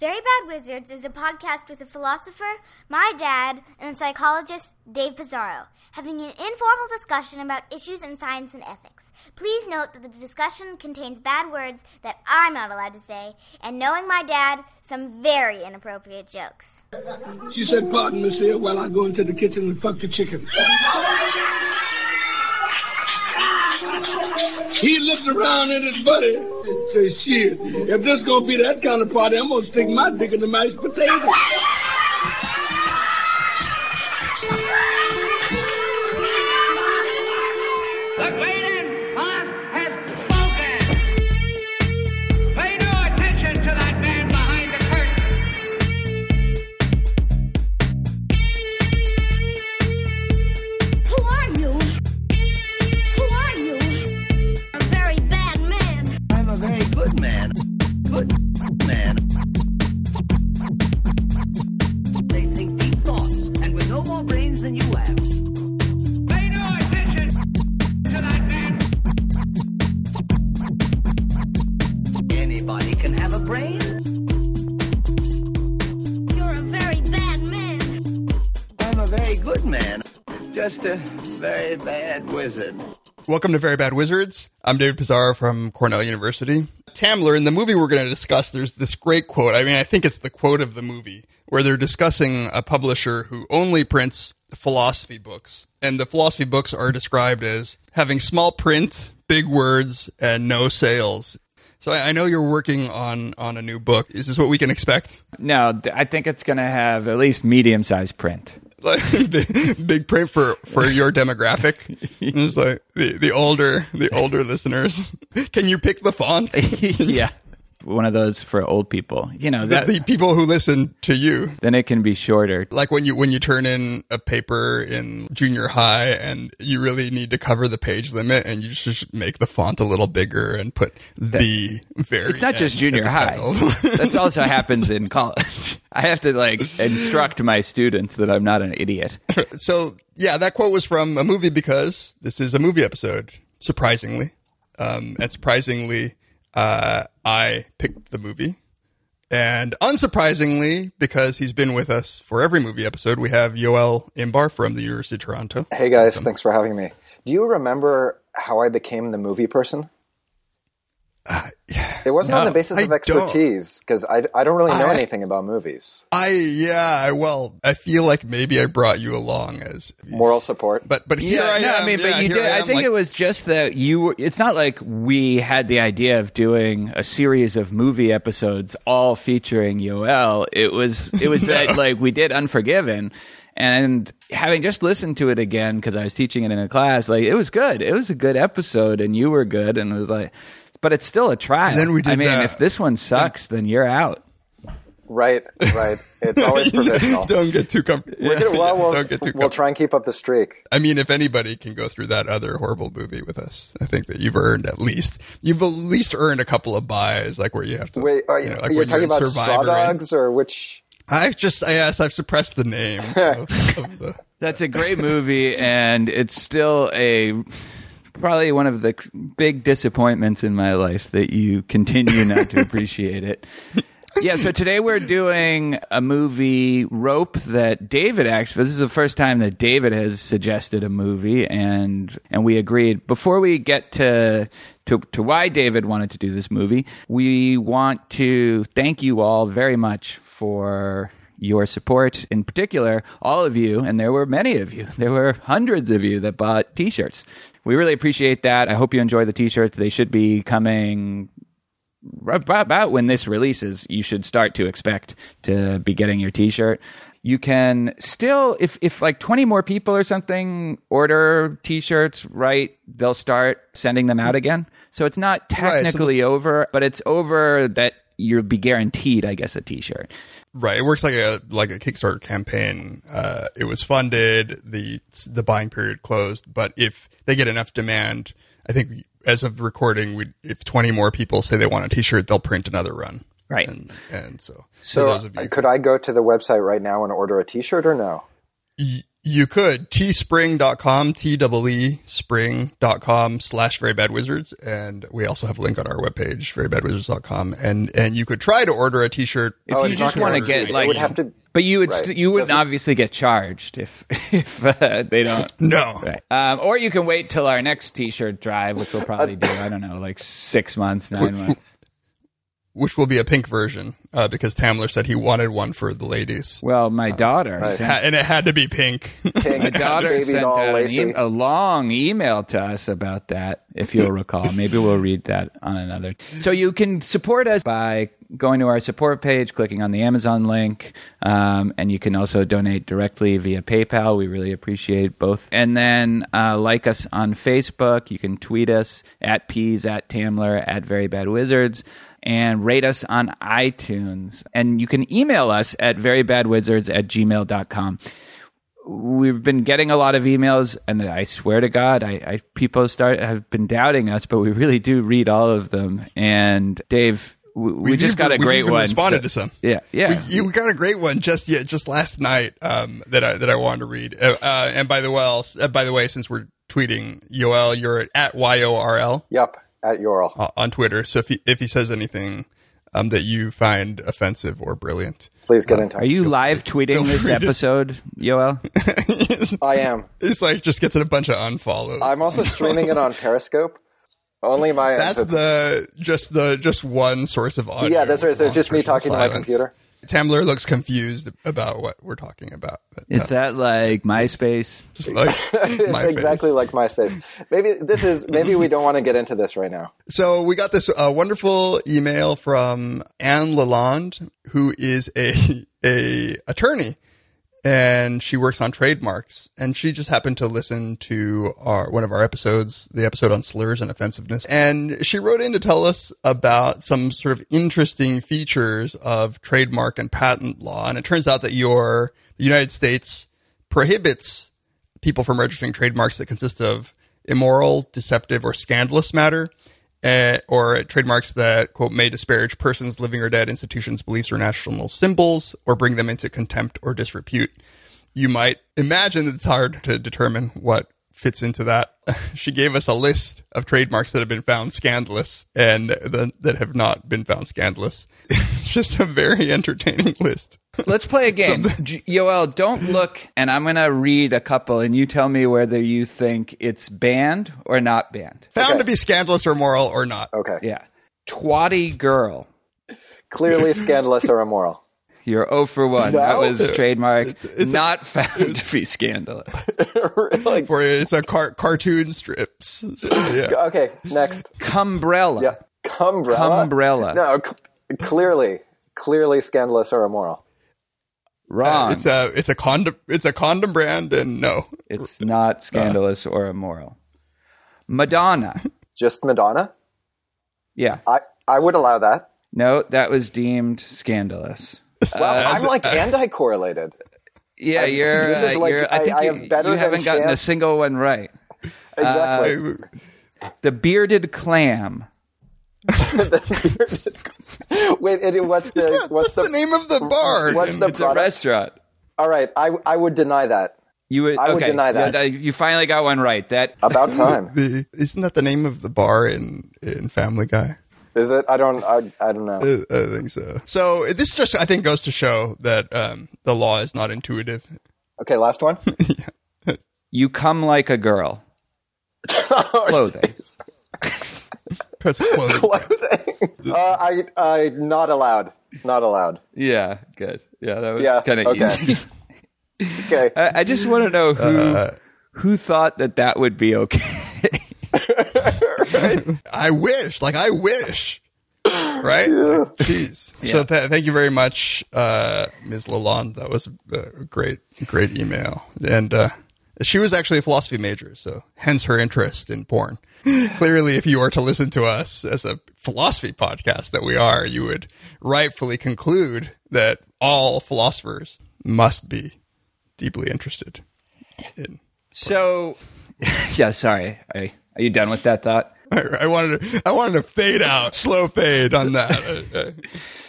Very Bad Wizards is a podcast with a philosopher, my dad, and psychologist, Dave Pizarro, having an informal discussion about issues in science and ethics. Please note that the discussion contains bad words that I'm not allowed to say, and knowing my dad, some very inappropriate jokes. She said, Pardon, monsieur, while I go into the kitchen and fuck the chicken. He looked around at his buddy and said, shit, if this gonna be that kind of party, I'm gonna stick my dick in the mashed potatoes. Welcome to Very Bad Wizards. I'm David Pizarro from Cornell University. Tamler, in the movie we're going to discuss, there's this great quote. I mean, I think it's the quote of the movie where they're discussing a publisher who only prints philosophy books. And the philosophy books are described as having small print, big words, and no sales. So I know you're working on, on a new book. Is this what we can expect? No, I think it's going to have at least medium sized print. Like big, big print for, for your demographic. It's like the, the older, the older listeners. Can you pick the font? yeah. One of those for old people. You know, the, that, the people who listen to you then it can be shorter. like when you when you turn in a paper in junior high and you really need to cover the page limit and you just make the font a little bigger and put the very It's not just junior high. That's also happens in college. I have to like instruct my students that I'm not an idiot. so yeah that quote was from a movie because this is a movie episode surprisingly um and surprisingly uh i picked the movie and unsurprisingly because he's been with us for every movie episode we have yoel inbar from the university of toronto Hey guys, thanks for having me. Do you remember how I became the movie person? Uh, it wasn't on the basis I of don't. expertise because I, I don't really know I- anything about movies. I yeah, I well, I feel like maybe I brought you along as Moral support. but but here I no, am. I mean, yeah, but you did. I, am, think like- it was just that you. were It's not like we had the idea of doing a series of movie episodes all featuring Yoel. It was. It was that like we did Unforgiven, and having just listened to it again because I was teaching it in a class, like it was good. It was a good episode, and you were good, and it was like. But it's still a trial. then we did I mean, that. if this one sucks, then you're out. right, right. It's always provisional. Don't get too comfortable. We're gonna- well, we'll, Don't get too we'll try and keep up the streak. I mean, if anybody can go through that other horrible movie with us, I think that you've earned at least you've at least earned a couple of buys, like where you have to. Wait, are, you know, like you're talking you're about a Straw survivor and- Dogs or which? I've just I yes, I've suppressed the name of, of the. That's a great movie, and it's still a probably one of the big disappointments in my life that you continue not to appreciate it. Yeah, so today we're doing a movie Rope that David actually this is the first time that David has suggested a movie and and we agreed. Before we get to to, to why David wanted to do this movie, we want to thank you all very much for your support. In particular, all of you, and there were many of you, there were hundreds of you that bought t shirts. We really appreciate that. I hope you enjoy the t shirts. They should be coming about when this releases, you should start to expect to be getting your t-shirt. You can still, if if like twenty more people or something order t-shirts, right? They'll start sending them out again. So it's not so the- technically over, but it's over that you'll be guaranteed, I guess, a t-shirt. Right, it works like a like a Kickstarter campaign. Uh, it was funded, the the buying period closed, but if they get enough demand, I think as of recording, we if twenty more people say they want a T-shirt, they'll print another run. Right. and and so So those of you, could I go to the website right now and order a T-shirt or no? Y- You could teespring.com, T W E spring.com slash very bad wizards. And we also have a link on our webpage, verybadwizards.com. And, and you could try to order a t-shirt. If Oh, you just want to get read. It like, would have to- but you would Right. st- you So would if you- obviously get charged if if uh, they don't. No. Right. Um, or you can wait till our next T-shirt drive, which we'll probably do. I don't know, like six months, nine months. Which will be a pink version, uh, because Tamler said he wanted one for the ladies. Well, my daughter, Right. sent, Ha- and it had to be pink. King, my daughter sent doll, out an Lacey. e- a long email to us about that. If you'll recall, maybe we'll read that on another. So you can support us by going to our support page, clicking on the Amazon link, um, and you can also donate directly via PayPal. We really appreciate both. And then uh, like us on Facebook. You can tweet us at peez at Tamler at Very Bad Wizards. And rate us on iTunes. And you can email us at verybadwizards at gmail.com we've been getting a lot of emails and i swear to god I, I people start have been doubting us but we really do read all of them and dave we, we, We've just got a we've great even one responded so- to some. yeah yeah You got a great one just yet, just last night um, that I that I wanted to read. Uh, uh, and by the well, uh, by the way, since we're tweeting, Yoel, you're at y o r l Yep, at yorl. uh, on Twitter. So if he if he says anything um, that you find offensive or brilliant, Please get in touch. are you live tweeting feel this to- episode yoel I am. it's like just gets a bunch of unfollows. I'm also streaming it on Periscope. Only my That's the just the just one source of audio. Yeah, that's right. So it's just me Long-term talking to my computer. Tamler looks confused about what we're talking about. But, is uh, that like myspace just like it's my exactly like MySpace. Maybe this is. Maybe we don't want to get into this right now. So we got this uh, wonderful email from Anne Lalonde, who is a a attorney, and she works on trademarks. And she just happened to listen to our one of our episodes, the episode on slurs and offensiveness, and she wrote in to tell us about some sort of interesting features of trademark and patent law. And it turns out that your the United States prohibits people from registering trademarks that consist of immoral, deceptive, or scandalous matter, uh, or trademarks that quote may disparage persons, living or dead, institutions, beliefs, or national symbols, or bring them into contempt or disrepute. You might imagine that it's hard to determine what fits into that. she gave us a list of trademarks that have been found scandalous and the, that have not been found scandalous. it's just a very entertaining list. Let's play a game J- yoel don't look and i'm gonna read a couple and you tell me whether you think it's banned or not banned Found Okay. to be scandalous or moral or not. Okay. yeah twatty girl Clearly scandalous or immoral. You're 0 for 1. That No. was trademark. It's- it's a- not found to be scandalous. like, For it's a car- cartoon strips. So, yeah. okay. Next. Cumbrella. Yeah. Cumbrella. Cumbrella. No. Cl- clearly, clearly scandalous or immoral. Wrong. It's a it's a condom it's a condom brand and no. It's not scandalous or immoral. Madonna. Just Madonna. Yeah. I I would allow that. No, that was deemed scandalous. Well, I'm like anti-correlated. Yeah, you're. this is uh, like- you're I I- think I you, have better you haven't gotten a single one right. Exactly. The bearded clam. Wait, it, what's the Yeah, what's that's the, name of the bar. what's And the It's a product? restaurant. All right, I I would deny that. You would. I would okay, deny that. yeah, you finally got one right. That About time. the isn't that the name of the bar in in Family Guy? Is it? I don't. I, I don't know. I, I think so. So this just I think goes to show that um, the law is not intuitive. Okay, last one. you come like a girl. Clothing. Because uh, I I not allowed. Not allowed. Yeah, good. Yeah, that was Yeah, kind of okay. easy. Okay. I, I just want to know who who thought that that would be okay. I wish, like I wish, right? Like, Jeez. So th- thank you very much, uh, Ms. Lalonde. That was a great, great email, and uh, she was actually a philosophy major, so hence her interest in porn. Clearly, if you were to listen to us as a philosophy podcast that we are, you would rightfully conclude that all philosophers must be deeply interested in. so, yeah. Sorry. I, are you done with that thought? I, I wanted to, I wanted to fade out, slow fade on that. Uh, uh,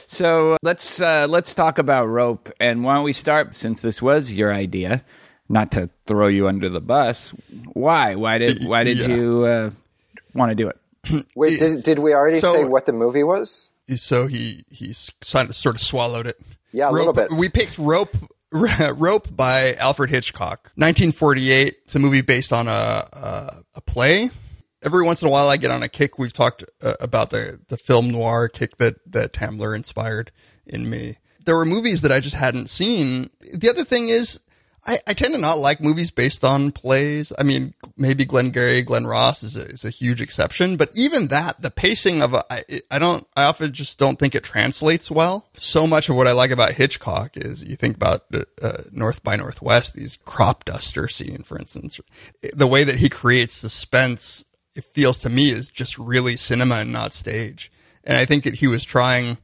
So let's uh, let's talk about rope. And why don't we start since this was your idea? Not to throw you under the bus. Why? Why did Why did Yeah. you uh, want to do it? Wait, did, did we already So- say what the movie was? So he he sort of swallowed it. Yeah, a little Rope, bit. We picked Rope Rope by Alfred Hitchcock, 1948. It's a movie based on a a, a play. Every once in a while, I get on a kick. We've talked uh, about the the film noir kick that that Tamler inspired in me. There were movies that I just hadn't seen. The other thing is, I, I tend to not like movies based on plays. I mean, maybe Glengarry Glen Ross is a, is a huge exception, but even that, the pacing of a, I, I don't, I often just don't think it translates well. So much of what I like about Hitchcock is you think about uh, North by Northwest, these crop duster scene, for instance, the way that he creates suspense, it feels to me is just really cinema and not stage. And I think that he was trying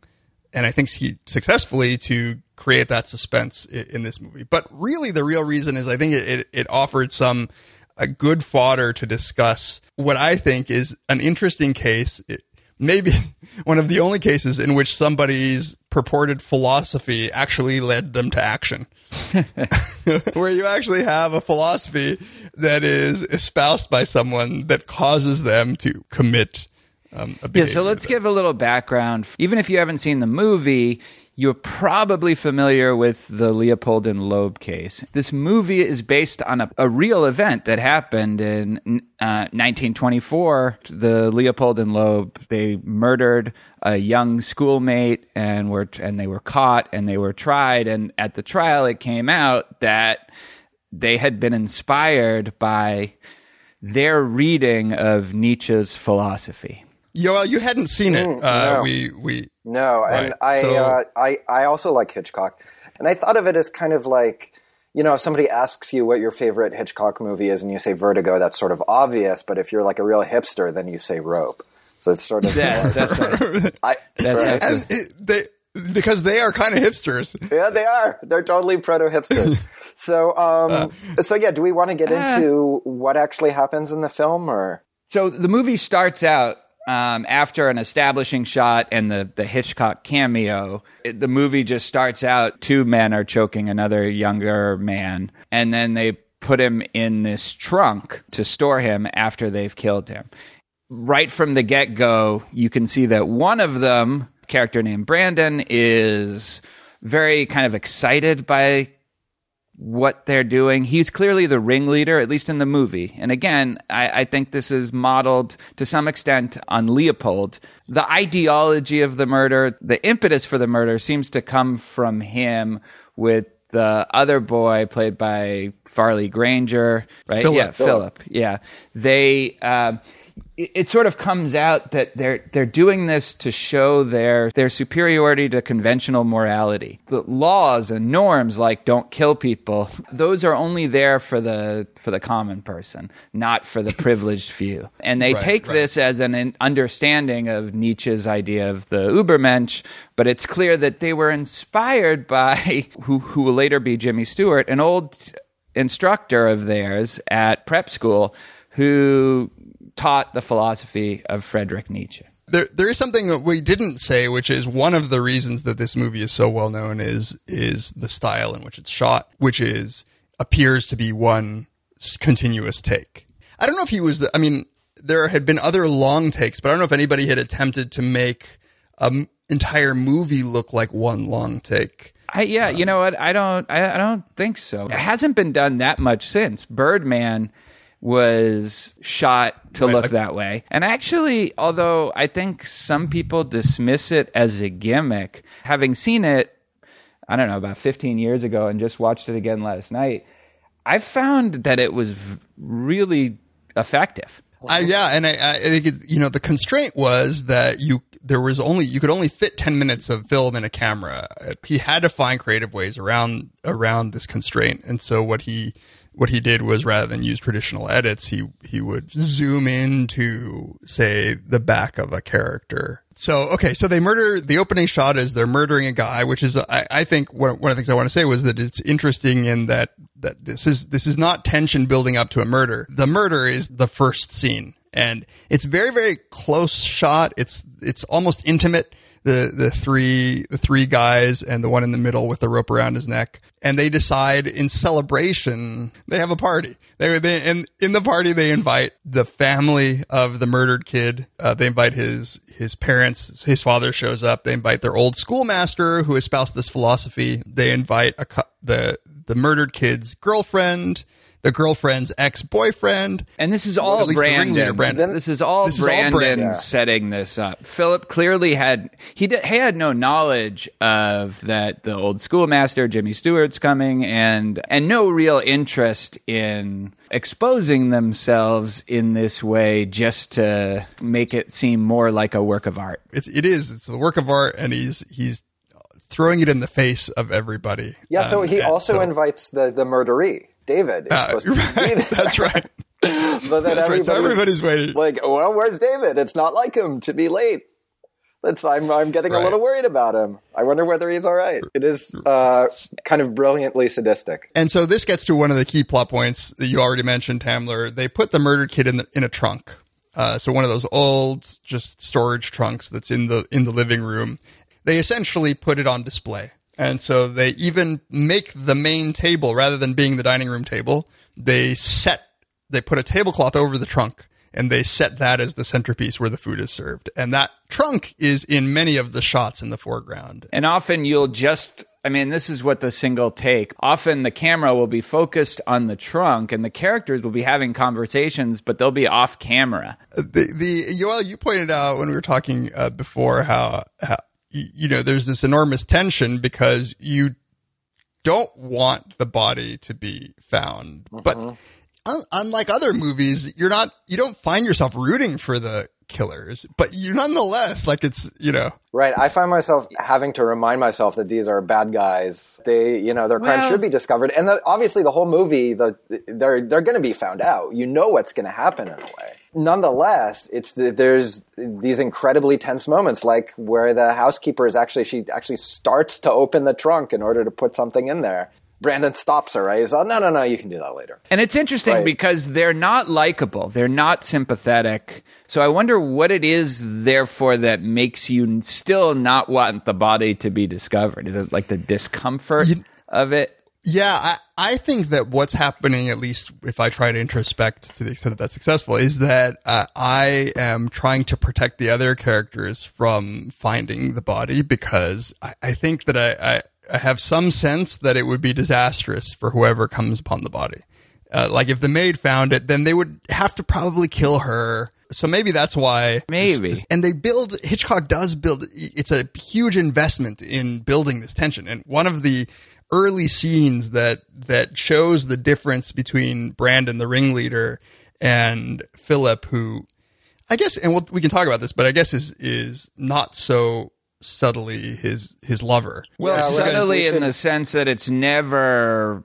and I think he successfully to create that suspense i- in this movie. But really, the real reason is I think it, it, it offered some a good fodder to discuss what I think is an interesting case. It, maybe one of the only cases in which somebody's purported philosophy actually led them to action. Where you actually have a philosophy that is espoused by someone that causes them to commit um, a Yeah, so let's give a little background. Even if you haven't seen the movie, you're probably familiar with the Leopold and Loeb case. This movie is based on a, a real event that happened in uh, 1924. The Leopold and Loeb they murdered a young schoolmate and were and they were caught and they were tried. And at the trial, it came out that they had been inspired by their reading of Nietzsche's philosophy. Yo, well, you hadn't seen it. uh, no. We we No, and I, So- uh, I, I also like Hitchcock, and I thought of it as kind of like, you know, if somebody asks you what your favorite Hitchcock movie is, and you say Vertigo, that's sort of obvious. But if you're like a real hipster, then you say Rope. So it's sort of Yeah, that's right. I, That's right. and it, they because they are kind of hipsters. yeah, they are. They're totally proto hipsters. so, um, so yeah, do we want to get into what actually happens in the film, or So the movie starts out um, after an establishing shot and the, the Hitchcock cameo. It, the movie just starts out two men are choking another younger man, and then they put him in this trunk to store him after they've killed him. Right from the get go, you can see that one of them, character named Brandon, is very kind of excited by what they're doing. He's clearly the ringleader, at least in the movie. And again, I, I think this is modeled to some extent on Leopold. The ideology of the murder, the impetus for the murder seems to come from him with the other boy played by Farley Granger, right? Philip. Yeah, Philip. Yeah. They, um, it, sort of comes out that they're they're doing this to show their their superiority to conventional morality. The laws and norms like don't kill people, those are only there for the for the common person, not for the privileged few. And they Right, take right. this as an understanding of Nietzsche's idea of the Übermensch, but it's clear that they were inspired by who who will later be Jimmy Stewart, an old instructor of theirs at prep school who taught the philosophy of Friedrich Nietzsche. There, there is something that we didn't say, which is one of the reasons that this movie is so well known is is the style in which it's shot, which is appears to be one continuous take. I don't know if he was. The, I mean, there had been other long takes, but I don't know if anybody had attempted to make an entire movie look like one long take. I, yeah, you know what? I don't. I, I don't think so. It hasn't been done that much since Birdman was shot to look that way. And actually, although I think some people dismiss it as a gimmick, having seen it, I don't know, about 15 years ago and just watched it again last night, I found that it was v- really effective. I, yeah, and I, I think it, you know the constraint was that you there was only you could only fit ten minutes of film in a camera. He had to find creative ways around around this constraint, and so what he what he did was rather than use traditional edits, he he would zoom into say the back of a character. So okay, so they murder. The opening shot is they're murdering a guy, which is I, I think one, one of the things I want to say was that it's interesting in that that this is this is not tension building up to a murder. The murder is the first scene, and it's very very close shot. It's it's almost intimate. The the three the three guys and the one in the middle with the rope around his neck and they decide in celebration they have a party. They they and in the party they invite the family of the murdered kid. Uh, they invite his his parents. His father shows up. They invite their old schoolmaster who espoused this philosophy. They invite a the the murdered kid's girlfriend the girlfriend's ex-boyfriend And this is all at least the Brandon. Brandon. This is all This is all Brandon Brandon. setting this up. Philip clearly had he did, he had no knowledge of that the old schoolmaster Jimmy Stewart's coming and and no real interest in exposing themselves in this way just to make it seem more like a work of art. it's it is it's the work of art and he's he's throwing it in the face of everybody Yeah, so Um, he also so- invites the the murderee. David is Uh, supposed to be right, there. that's right So then that's right so everybody's waiting like, well, where's David? It's not like him to be late. That's I'm I'm getting a little worried about him. I wonder whether he's all right. It is uh, kind of brilliantly sadistic. and so this gets to one of the key plot points that you already mentioned Tamler they put the murdered kid in the, in a trunk uh, so one of those old just storage trunks that's in the in the living room they essentially put it on display and so they even make the main table rather than being the dining room table they set they put a tablecloth over the trunk and they set that as the centerpiece where the food is served and that trunk is in many of the shots in the foreground And often you'll just, I mean, this is what the single take. Often the camera will be focused on the trunk and the characters will be having conversations, but they'll be off camera. the the Yoel, you pointed out when we were talking uh, before how, how you know there's this enormous tension because you don't want the body to be found, but mm-hmm. un- unlike other movies, you're not you don't find yourself rooting for the killers, but you nonetheless like it's you know Right. I find myself having to remind myself that these are bad guys. They, you know, their crimes Well- should be discovered, and that obviously the whole movie, the they're they're going to be found out. You know what's going to happen in a way. Nonetheless, it's the, there's these incredibly tense moments, like where the housekeeper is actually she actually starts to open the trunk in order to put something in there. Brandon stops her. Right? He's like, no, no, no, you can do that later. And it's interesting Right. because they're not likable. They're not sympathetic. So I wonder what it is, therefore, that makes you still not want the body to be discovered. Is it like the discomfort of it? Yeah, I, I think that what's happening, at least if I try to introspect to the extent that that's successful, is that uh, I am trying to protect the other characters from finding the body because I, I think that I, I, I have some sense that it would be disastrous for whoever comes upon the body. Uh, like if the maid found it, then they would have to probably kill her. So maybe that's why. Maybe. And they build, Hitchcock does build, it's a huge investment in building this tension. And one of the early scenes that, that shows the difference between Brandon, the ringleader, and Philip, who I guess, and we'll, we can talk about this, but I guess is, is not so subtly his, his lover. Well, Yeah, subtly We in the sense that it's never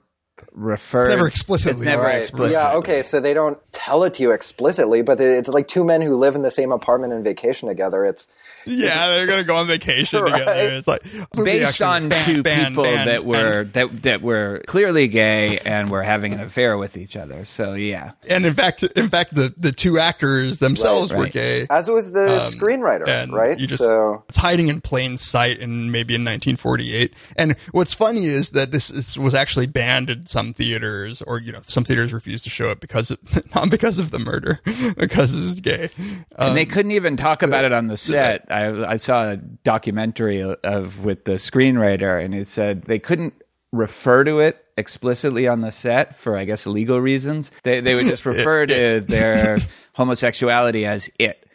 referred. Never explicitly. It's never Right. explicit. Yeah, okay, so they don't tell it to you explicitly, but it's like two men who live in the same apartment and vacation together. It's Yeah, they're gonna go on vacation Right. together. It's like based actually on ban- two ban- people ban- that were that that were clearly gay and were having an affair with each other. So yeah, and in fact, in fact, the the two actors themselves Right, were gay. as was the Um, screenwriter, and right? You just, so it's hiding in plain sight and maybe in 1948. And what's funny is that this, is, was actually banned in some theaters, or you know, some theaters refused to show it because of, not because of the murder, because it's gay. Um, and they couldn't even talk about it on the set. I I saw a documentary of with the screenwriter, and it said they couldn't refer to it explicitly on the set for I guess legal reasons. They they would just refer to their homosexuality as it.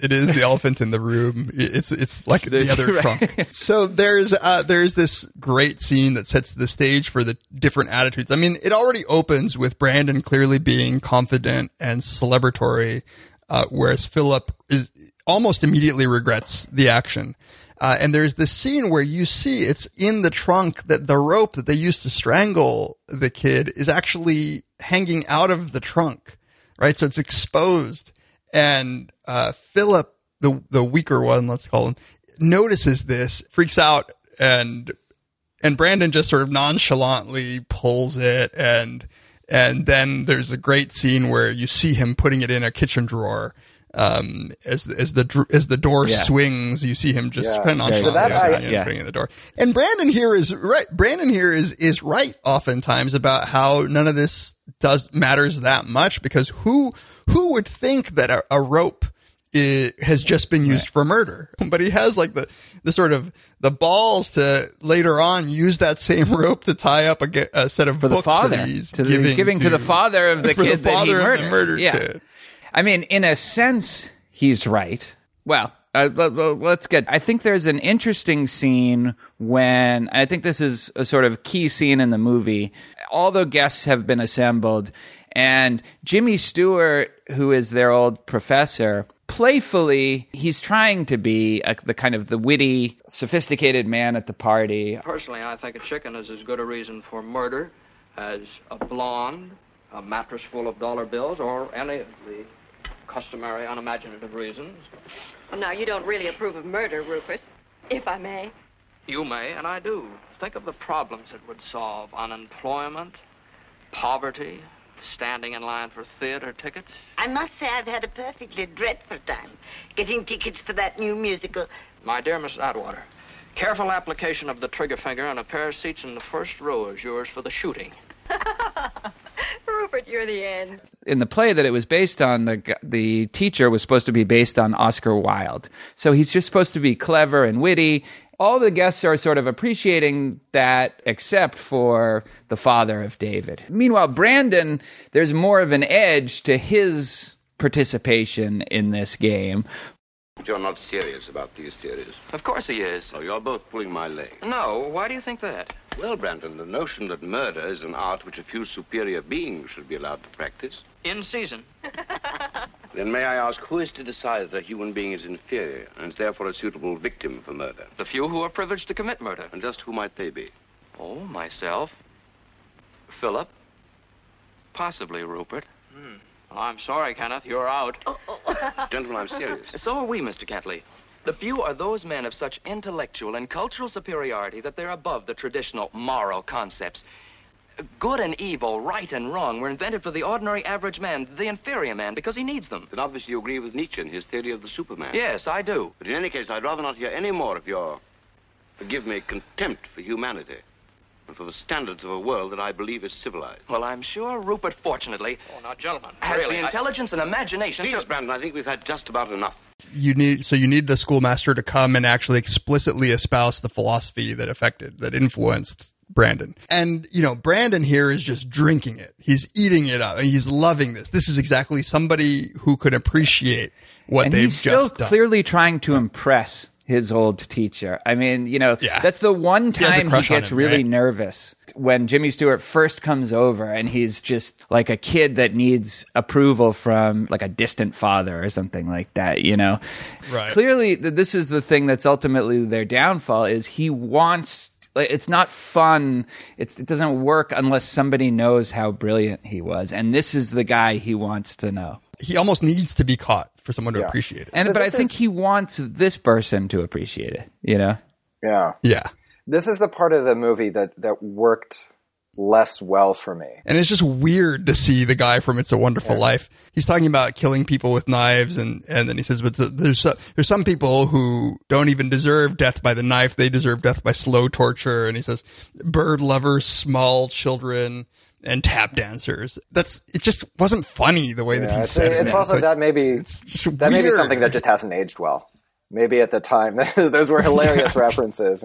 It is the elephant in the room. It's it's like the other right. trunk. So there's uh, there's this great scene that sets the stage for the different attitudes. I mean, it already opens with Brandon clearly being confident and celebratory, uh, whereas Philip is almost immediately regrets the action. Uh, and there's this scene where you see it's in the trunk that the rope that they used to strangle the kid is actually hanging out of the trunk, right? So it's exposed and uh, Philip, the the weaker one, let's call him, notices this, freaks out, and and Brandon just sort of nonchalantly pulls it, and and then there's a great scene where you see him putting it in a kitchen drawer, Um, as as the as the door Yeah. swings, you see him just Yeah. kind of so that I- Yeah. opening the door. And Brandon here is right. Brandon here is is right oftentimes about how none of this does matters that much because who who would think that a, a rope i has just been used for murder? But he has like the the sort of the balls to later on use that same rope to tie up a, a set of for the father. he's to the, he's giving to, the father of the kid the that he murdered. murdered yeah. kid. I mean, in a sense, he's right. Well, uh, let- let- let's get. I think there's an interesting scene when I think this is a sort of key scene in the movie. All the guests have been assembled, and Jimmy Stewart, who is their old professor, playfully he's trying to be a, the kind of the witty, sophisticated man at the party. Personally, I think a chicken is as good a reason for murder as a blonde, a mattress full of dollar bills, or any of the customary unimaginative reasons. Well, now, you don't really approve of murder, Rupert, if I may. You may, and I do. Think of the problems it would solve unemployment, poverty, standing in line for theater tickets. I must say I've had a perfectly dreadful time getting tickets for that new musical. My dear Miss Atwater, careful application of the trigger finger and a pair of seats in the first row is yours for the shooting. Rupert, you're the end. in the play that it was based on, the the teacher was supposed to be based on Oscar Wilde. So he's just supposed to be clever and witty. All the guests are sort of appreciating that, except for the father of David. Meanwhile, Brandon, there's more of an edge to his participation in this game. You're not serious about these theories. Of course he is. So you're both pulling my leg. No, why do you think that? Well, Brandon, the notion that murder is an art which a few superior beings should be allowed to practice. In season. Then may I ask, who is to decide that a human being is inferior and is therefore a suitable victim for murder? The few who are privileged to commit murder. And just who might they be? Oh, myself. Philip. Possibly Rupert. Hmm. Well, I'm sorry, Kenneth. You're out. Gentlemen, I'm serious. So are we, Mr. Kentley. The few are those men of such intellectual and cultural superiority that they're above the traditional moral concepts. Good and evil, right and wrong, were invented for the ordinary average man, the inferior man, because he needs them. Then obviously you agree with Nietzsche and his theory of the Superman. Yes, I do. But in any case, I'd rather not hear any more of your, forgive me, contempt for humanity and for the standards of a world that I believe is civilized. Well, I'm sure Rupert, fortunately, Oh, now, gentlemen, has really, the I- intelligence and imagination Please, to... Brandon, I think we've had just about enough. you need so you need the schoolmaster to come and actually explicitly espouse the philosophy that affected that influenced Brandon. And you know, Brandon here is just drinking it. He's eating it up. and He's loving this. This is exactly somebody who could appreciate what and they've he's still just done. clearly trying to impress his old teacher. I mean, you know, Yeah. that's the one He time he, on gets him, really right? nervous when Jimmy Stewart first comes over and he's just like a kid that needs approval from like a distant father or something like that, you know. Right. Clearly this is the thing that's ultimately their downfall is he wants like, it's not fun. It's, it doesn't work unless somebody knows how brilliant he was. And this is the guy he wants to know. He almost needs to be caught for someone to Yeah. appreciate it. And So but I think is- he wants this person to appreciate it. You know, Yeah. yeah. This is the part of the movie that, that worked less well for me. And it's just weird to see the guy from It's a Wonderful Life. He's talking about killing people with knives, and, and then he says, "But there's there's some people who don't even deserve death by the knife; they deserve death by slow torture." And he says, "Bird lovers, small children, and tap dancers." That's it. Just wasn't funny the way that he it's, said it. it's It's also like- that maybe it's just that may be something that just hasn't aged well. Maybe at the time those were hilarious references.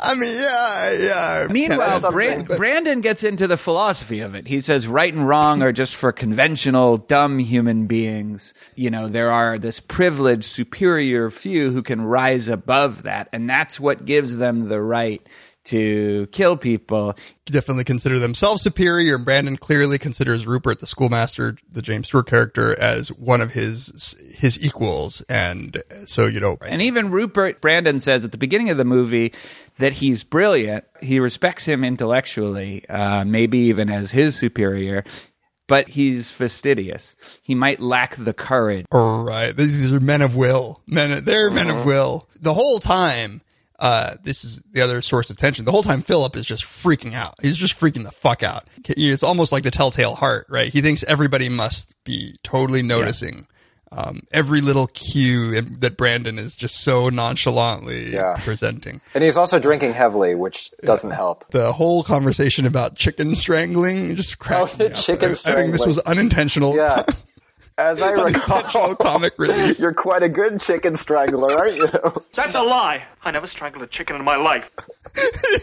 I mean, yeah, yeah. Meanwhile, something, but- Brandon gets into the philosophy of it. He says right and wrong are just for conventional, dumb human beings. You know, there are this privileged, superior few who can rise above that, and that's what gives them the right to kill people. definitely consider themselves superior, and Brandon clearly considers Rupert, the schoolmaster, the James Stewart character, as one of his his equals. And so, you know, And even Rupert Brandon says at the beginning of the movie that he's brilliant. He respects him intellectually, uh, maybe even as his superior, but he's fastidious. He might lack the courage. right, these these are men of will. Men, they're men of will. The whole time. Uh, this is the other source of tension. The whole time, Philip is just freaking out. He's just freaking the fuck out. It's almost like the telltale heart, right? He thinks everybody must be totally noticing um, every little cue that Brandon is just so nonchalantly Yeah. presenting. And he's also drinking heavily, which doesn't help. The whole conversation about chicken strangling just cracked Oh, the me up. chicken I, I think this was unintentional. Yeah. As I unintentional recall, comic relief. you're quite a good chicken strangler, aren't you? That's a lie. I never strangled a chicken in my life.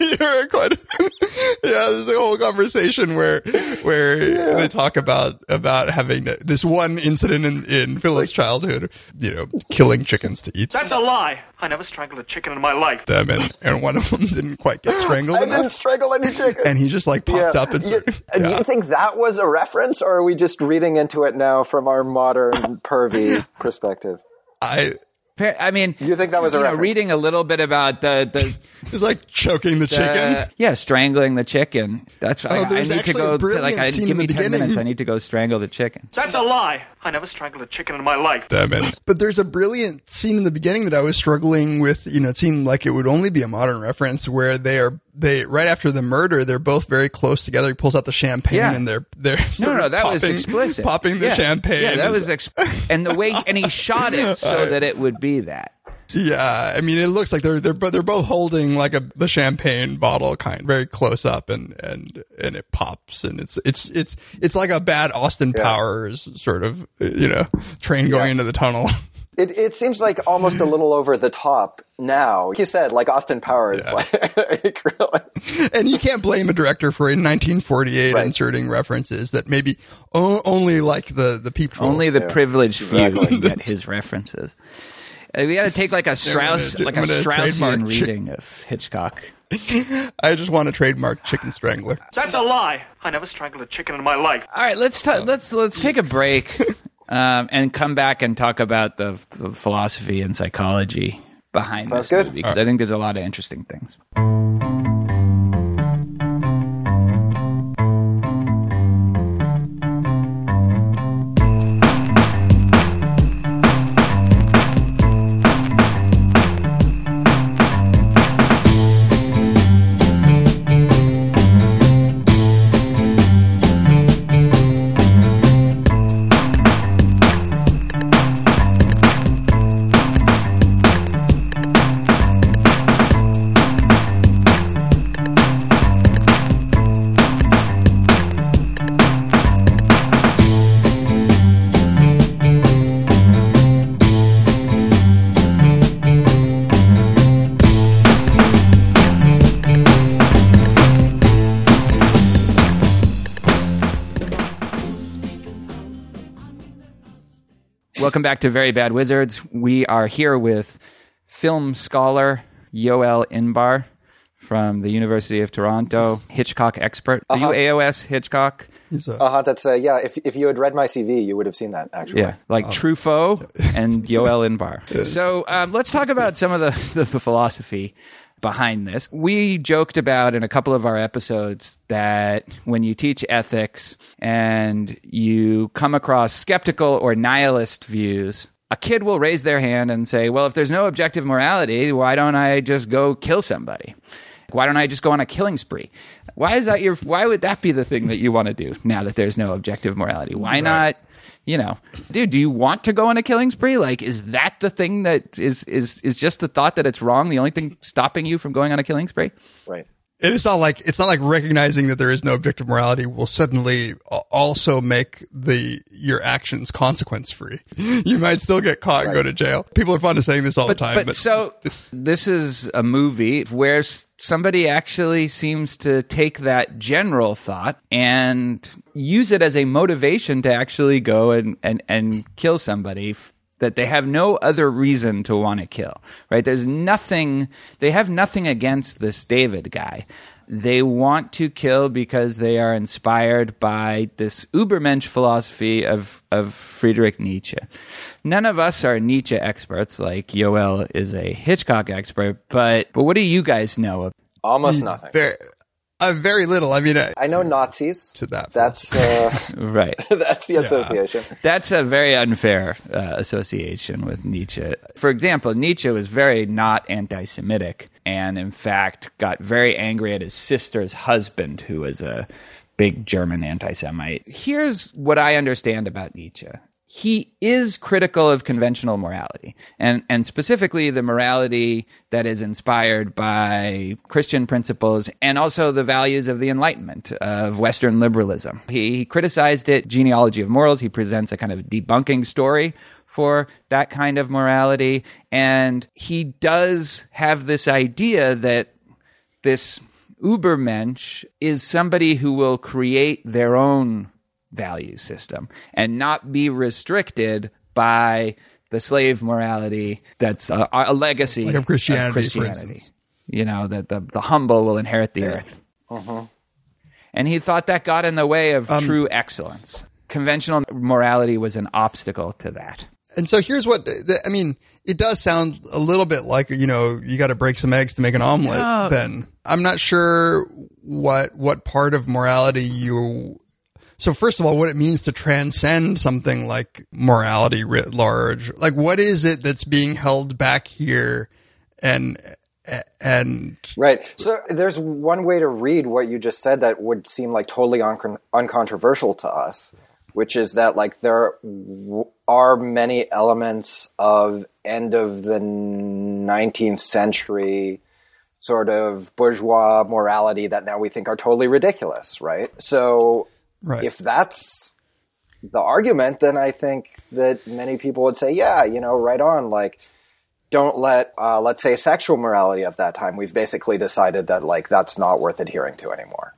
You're quite. yeah, there's a whole conversation where where they talk about about having this one incident in in Philip's childhood, you know, killing chickens to eat That's a lie. I never strangled a chicken in my life. them, and and one of them didn't quite get strangled I didn't strangle any chicken. and he just like popped up and You, started, and yeah. you think that was a reference, or are we just reading into it now from our modern pervy perspective? I I mean, You think that was a know, reading a little bit about the the it's like choking the chicken. Uh, yeah, strangling the chicken. That's I, I Oh, need to go. To, like, I, scene give me ten minutes. I need to go strangle the chicken. That's a lie. I never strangled a chicken in my life. them and but there's a brilliant scene in the beginning that I was struggling with you know it seemed like it would only be a modern reference where they are they right after the murder they're both very close together he pulls out the champagne Yeah. and they're they're No, no, of that was popping- explicit. popping the Yeah. champagne Yeah, that and- was ex- and the way and he shot it so that it would be that. Yeah I mean it looks like they're they're bo- they're both holding like a the champagne bottle kind very close up and and and it pops and it's it's it's it's like a bad Austin Powers sort of you know train going into the tunnel It, it seems like almost a little over the top now. Like you said, like Austin Powers. Like, really. and you can't blame a director for in 1948 Right. inserting references that maybe o- only like the the people Only the privileged few Exactly. get his references. Uh, we got to take like a Strauss, gonna- like a I'm gonna Straussian trademark chick- reading of Hitchcock. I just want to trademark chicken strangler. That's a lie. I never strangled a chicken in my life. All right, let's ta- let's let's take a break um, and come back and talk about the, the philosophy and psychology behind Sounds this good. movie because I think there's a lot of interesting things. Welcome back to Very Bad Wizards. We are here with film scholar Yoel Inbar from the University of Toronto, Hitchcock expert. Are Uh-huh. you AOS Hitchcock? He's a, Uh huh. That's uh, yeah. If if you had read my CV, you would have seen that actually. Yeah, like Truffaut and Yoel Inbar. So um, let's talk about some of the, the, the philosophy behind this. We joked about in a couple of our episodes that when you teach ethics and you come across skeptical or nihilist views, a kid will raise their hand and say, Well, if there's no objective morality, why don't I just go kill somebody? Why don't I just go on a killing spree? Why is that your why would that be the thing that you want to do now that there's no objective morality? Why not you know, dude, do you want to go on a killing spree? Like, is that the thing that is is is just the thought that it's wrong? The only thing stopping you from going on a killing spree? Right. It is not like it's not like recognizing that there is no objective morality will suddenly also make the your actions consequence free. You might still get caught and go to jail. People are fond of saying this all But, the time. but, But, so this is a movie where somebody actually seems to take that general thought and use it as a motivation to actually go and, and, and kill somebody that they have no other reason to want to kill, right? There's nothing, they have nothing against this David guy. They want to kill because they are inspired by this Ubermensch philosophy of, of Friedrich Nietzsche. None of us are Nietzsche experts, like Yoel is a Hitchcock expert, but, but what do you guys know? of- Almost nothing. very, uh, very little. I mean, I, I know Nazis. to that. That's uh, Right. that's the association. That's a very unfair uh, association with Nietzsche. For example, Nietzsche was very not anti Semitic and, in fact, got very angry at his sister's husband, who was a big German anti Semite. Here's what I understand about Nietzsche he is critical of conventional morality and, and specifically the morality that is inspired by Christian principles and also the values of the Enlightenment, of Western liberalism. He, he criticized it, Genealogy of Morals. He presents a kind of debunking story for that kind of morality. And he does have this idea that this Ubermensch is somebody who will create their own value system and not be restricted by the slave morality that's a, a legacy Like of Christianity, for Christianity. You know, that the, the humble will inherit the earth. And he thought that got in the way of Um, true excellence. Conventional morality was an obstacle to that. And so here's what the, I mean. It does sound a little bit like you know you got to break some eggs to make an omelet. No. Then I'm not sure what what part of morality you. So first of all, what it means to transcend something like morality writ large. Like what is it that's being held back here, and and Right. So there's one way to read what you just said that would seem like totally uncon- uncontroversial to us, which is that like there are many elements of end of the 19th century sort of bourgeois morality that now we think are totally ridiculous, right? So Right. if that's the argument, then I think that many people would say, yeah, you know, right on, like don't let uh, let's say sexual morality of that time we've basically decided that like that's not worth adhering to anymore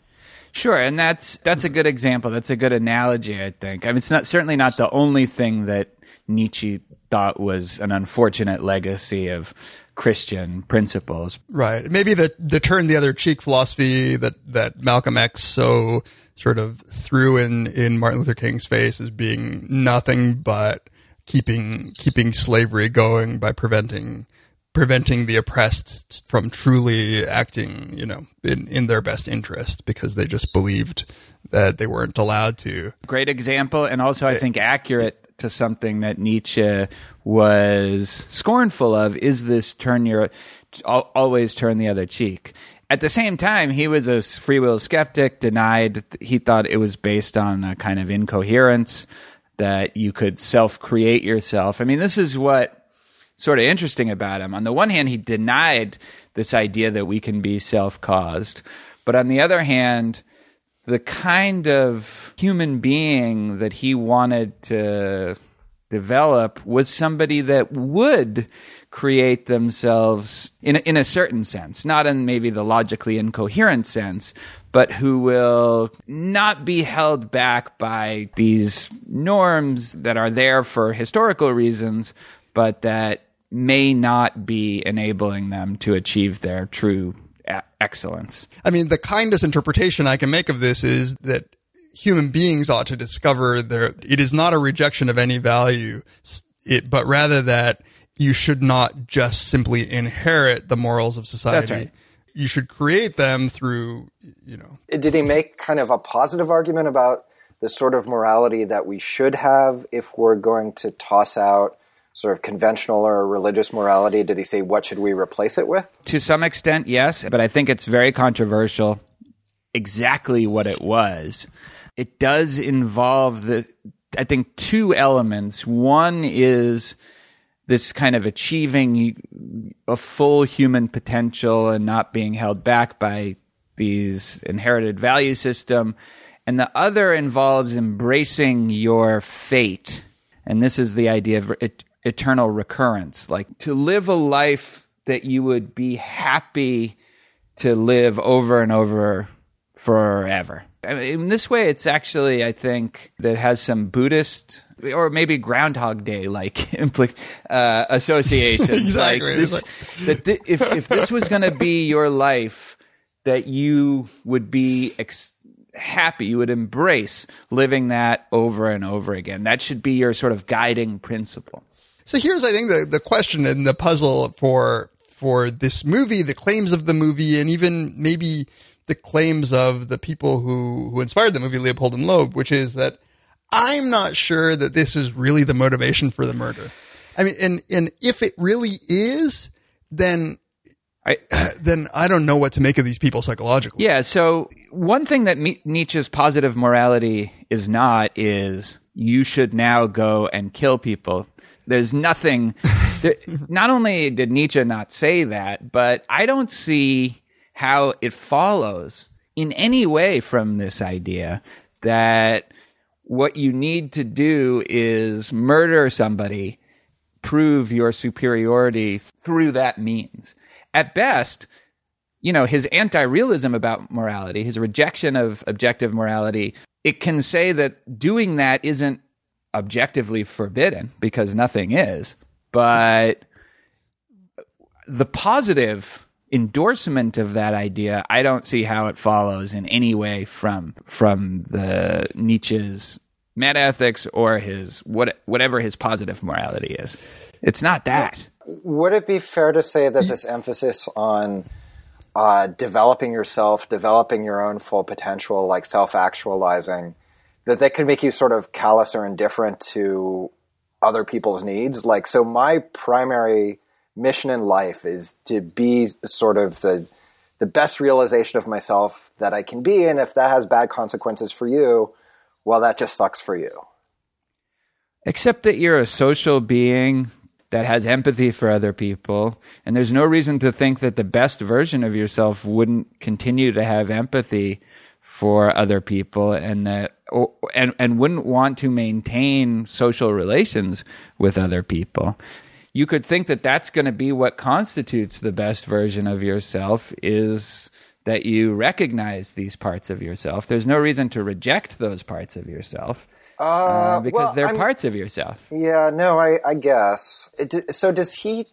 Sure, and that's that's a good example. That's a good analogy, I think. I mean, it's not certainly not the only thing that Nietzsche thought was an unfortunate legacy of Christian principles. Right. Maybe the the turn the other cheek philosophy that that Malcolm X so sort of threw in in Martin Luther King's face as being nothing but keeping keeping slavery going by preventing preventing the oppressed from truly acting, you know, in in their best interest because they just believed that they weren't allowed to. Great example, and also I eh. think accurate to something that Nietzsche was scornful of is this turn your always turn the other cheek. At the same time, he was a free will skeptic, denied, he thought it was based on a kind of incoherence that you could self create yourself. I mean, this is what sort of interesting about him. On the one hand, he denied this idea that we can be self caused. But on the other hand, the kind of human being that he wanted to develop was somebody that would create themselves in a, in a certain sense, not in maybe the logically incoherent sense, but who will not be held back by these norms that are there for historical reasons, but that may not be enabling them to achieve their true e- excellence. I mean, the kindest interpretation I can make of this is that human beings ought to discover their, it is not a rejection of any value, it, but rather that you should not just simply inherit the morals of society. That's right. You should create them through, you know, did he make kind of a positive argument about the sort of morality that we should have if we're going to toss out sort of conventional or religious morality did he say what should we replace it with To some extent, yes, but I think it's very controversial exactly what it was. It does involve the I think two elements. One is this kind of achieving a full human potential and not being held back by these inherited value system. And the other involves embracing your fate. And this is the idea of et- eternal recurrence, like to live a life that you would be happy to live over and over forever. I mean, in this way, it's actually, I think, that has some Buddhist or maybe Groundhog Day like uh, associations. Exactly. Like this, that thi- if if this was going to be your life, that you would be ex- happy, you would embrace living that over and over again. That should be your sort of guiding principle. So here's, I think, the, the question and the puzzle for for this movie, the claims of the movie, and even maybe the claims of the people who who inspired the movie, Leopold and Loeb, which is that I'm not sure that this is really the motivation for the murder. I mean, and and if it really is, then I, then I don't know what to make of these people psychologically. Yeah. So one thing that Nietzsche's positive morality is not is you should now go and kill people. There's nothing. there, not only did Nietzsche not say that, but I don't see how it follows in any way from this idea that what you need to do is murder somebody, prove your superiority through that means. At best, you know, his anti realism about morality, his rejection of objective morality, it can say that doing that isn't objectively forbidden because nothing is. But the positive endorsement of that idea, I don't see how it follows in any way from from the Nietzsche's meta ethics or his what whatever his positive morality is. It's not that. Would it be fair to say that this emphasis on uh, developing yourself, developing your own full potential, like self actualizing, that that could make you sort of callous or indifferent to other people's needs? Like, so my primary mission in life is to be sort of the the best realization of myself that I can be, and if that has bad consequences for you, well, that just sucks for you. Except that you're a social being that has empathy for other people. And there's no reason to think that the best version of yourself wouldn't continue to have empathy for other people and that and and wouldn't want to maintain social relations with other people. You could think that that's going to be what constitutes the best version of yourself is that you recognize these parts of yourself. There's no reason to reject those parts of yourself. Uh, because well, they're I'm- parts of yourself. Yeah, no, I, I guess. It, so does he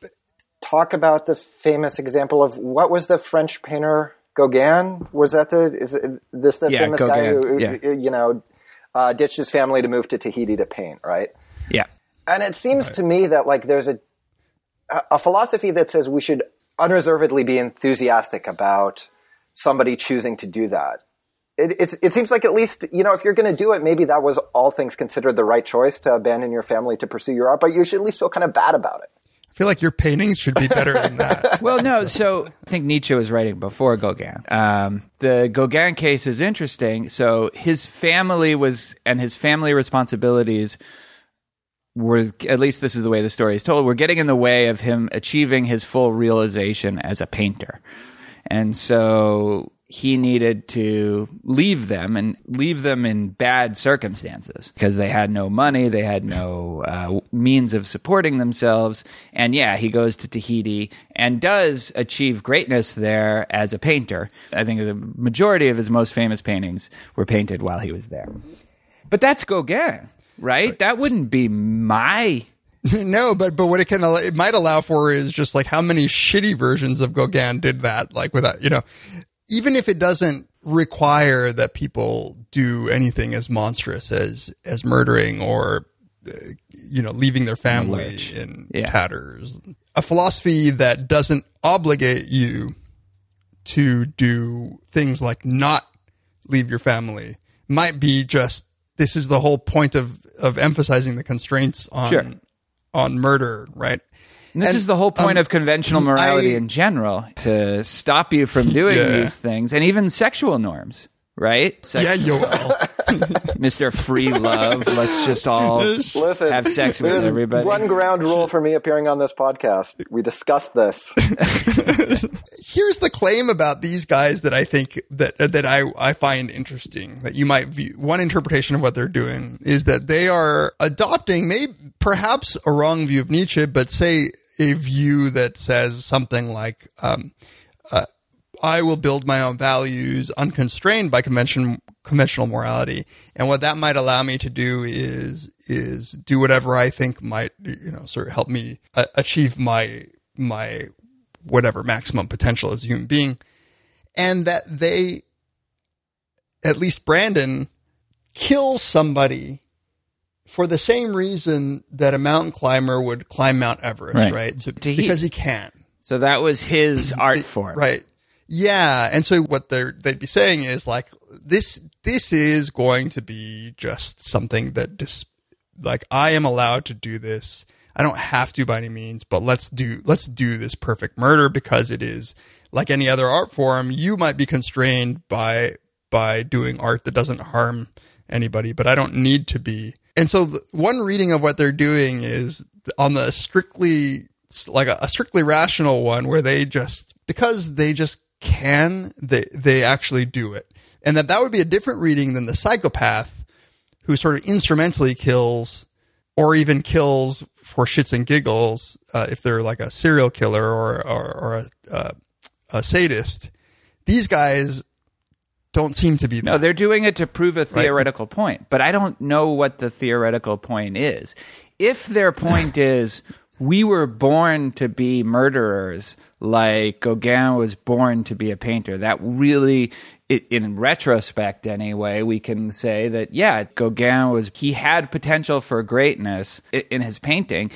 talk about the famous example of what was the French painter Gauguin? Was that the is it, this the Yeah, famous guy who, yeah. you know uh, ditched his family to move to Tahiti to paint, right? Yeah. And it seems to me that like there's a a philosophy that says we should unreservedly be enthusiastic about somebody choosing to do that. It, it, it seems like at least you know if you're going to do it, maybe that was all things considered the right choice to abandon your family to pursue your art, but you should at least feel kind of bad about it. I feel like your paintings should be better than that. well, no. So I think Nietzsche was writing before Gauguin. Um, the Gauguin case is interesting. So his family was, and his family responsibilities were, at least this is the way the story is told, We're getting in the way of him achieving his full realization as a painter. And so he needed to leave them and leave them in bad circumstances because they had no money, they had no uh, means of supporting themselves. And yeah, he goes to Tahiti and does achieve greatness there as a painter. I think the majority of his most famous paintings were painted while he was there. But that's Gauguin, right? That wouldn't be my no, but but what it can it might allow for is just like how many shitty versions of Gauguin did that, like without you know, even if it doesn't require that people do anything as monstrous as as murdering or uh, you know leaving their family in Yeah. tatters, a philosophy that doesn't obligate you to do things like not leave your family might be just this is the whole point of of emphasizing the constraints on Sure. on murder, right? And this And, is the whole point um, of conventional morality I- in general to stop you from doing Yeah. these things and even sexual norms, right? Yeah, will. Mr. Free Love, let's just all Listen, have sex with there's everybody. One ground rule for me appearing on this podcast: we discussed this. Here's the claim about these guys that I think that that I I find interesting that you might view. One interpretation of what they're doing is that they are adopting, maybe perhaps a wrong view of Nietzsche, but say a view that says something like. Um, uh, I will build my own values unconstrained by convention conventional morality, and what that might allow me to do is is do whatever I think might you know sort of help me uh, achieve my my whatever maximum potential as a human being, and that they, at least Brandon, kills somebody for the same reason that a mountain climber would climb Mount Everest, Right. right? So- To because he can. So that was his art form. Right. Yeah, and so what they're they'd be saying is like this this is going to be just something that just like I am allowed to do this. I don't have to by any means, but let's do let's do this perfect murder because it is like any other art form. You might be constrained by by doing art that doesn't harm anybody, but I don't need to be And so one reading of what they're doing is on the strictly like a, a strictly rational one where they just because they just can they they actually do it. And that that would be a different reading than the psychopath who sort of instrumentally kills or even kills for shits and giggles uh, if they're like a serial killer or or, or a, uh, a sadist. These guys don't seem to be. No, they're doing it to prove a theoretical point, but I don't know what the theoretical point is. If their point is we were born to be murderers, like Gauguin was born to be a painter, that really, i- in retrospect anyway, we can say that yeah, Gauguin was he had potential for greatness i- in his painting.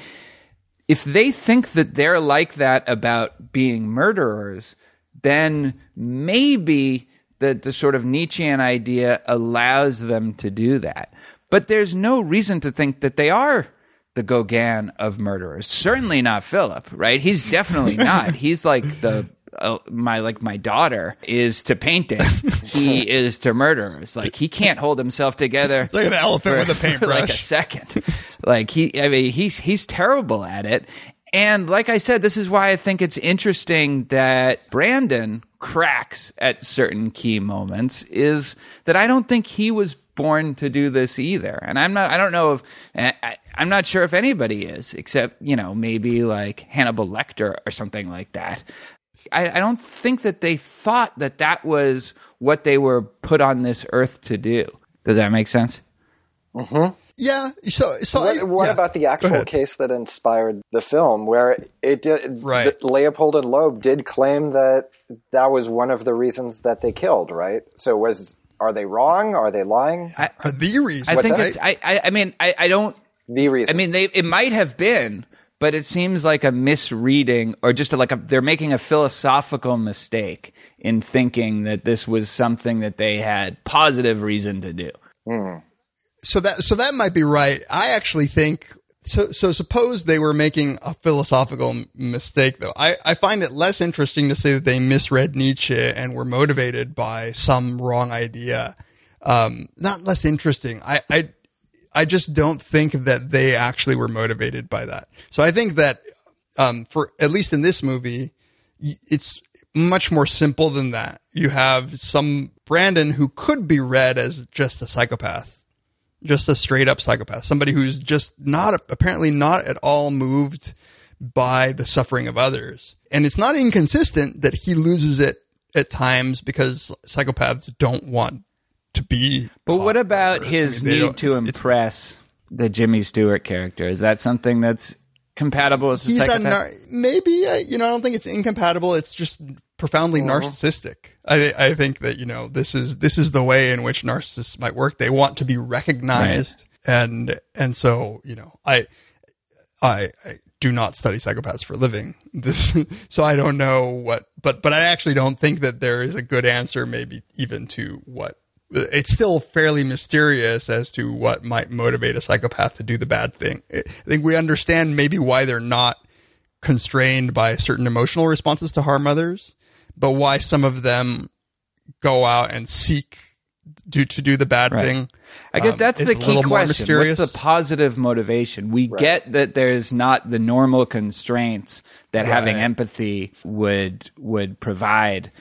If they think that they're like that about being murderers, then maybe the, the sort of Nietzschean idea allows them to do that. But there's no reason to think that they are the Gauguin of murderers. Certainly not Philip, right? He's definitely not. He's like the uh, my like my daughter is to painting. he is to murderers. Like he can't hold himself together. Like an elephant for- with a paintbrush like a second. like he, I mean, he's he's terrible at it. And like I said, this is why I think it's interesting that Brandon cracks at certain key moments. Is that I don't think he was born to do this either, and I'm not. I don't know if I, I'm not sure if anybody is, except you know maybe like Hannibal Lecter or something like that. I, I don't think that they thought that that was what they were put on this earth to do. Does that make sense? Mm-hmm. Yeah. So, so what, I- what yeah. about the actual case that inspired the film, where it did? Right. that Leopold and Loeb did claim that that was one of the reasons that they killed. Right. So was are they wrong? Are they lying? I, the reason. I think that? it's. I, I. I mean, I. I don't. The reason. I mean, they. It might have been, but it seems like a misreading, or just like a. They're making a philosophical mistake in thinking that this was something that they had positive reason to do. so that so that might be right. I actually think so. So suppose they were making a philosophical mistake, though. I I find it less interesting to say that they misread Nietzsche and were motivated by some wrong idea. Um, not less interesting. I I I just don't think that they actually were motivated by that. So I think that um, for at least in this movie, it's much more simple than that. You have some Brandon who could be read as just a psychopath, just a straight up psychopath, somebody who's just not apparently not at all moved by the suffering of others. And it's not inconsistent that he loses it at times because psychopaths don't want to be. But what about his mean, need to it's- it's- impress the Jimmy Stewart character? Is that something that's compatible with the he's a psychopath? nar- maybe uh, you know I don't think it's incompatible. It's just profoundly narcissistic. I I think that you know this is this is the way in which narcissists might work. They want to be recognized, and and so you know I I, I do not study psychopaths for a living. This, so I don't know what, but but I actually don't think that there is a good answer. Maybe even to what it's still fairly mysterious as to what might motivate a psychopath to do the bad thing. I think we understand maybe why they're not constrained by certain emotional responses to harm others, but why some of them go out and seek do to do the bad Right. thing. I guess um, that's is the key question. What's the positive motivation? We get that there's not the normal constraints that having empathy would would provide,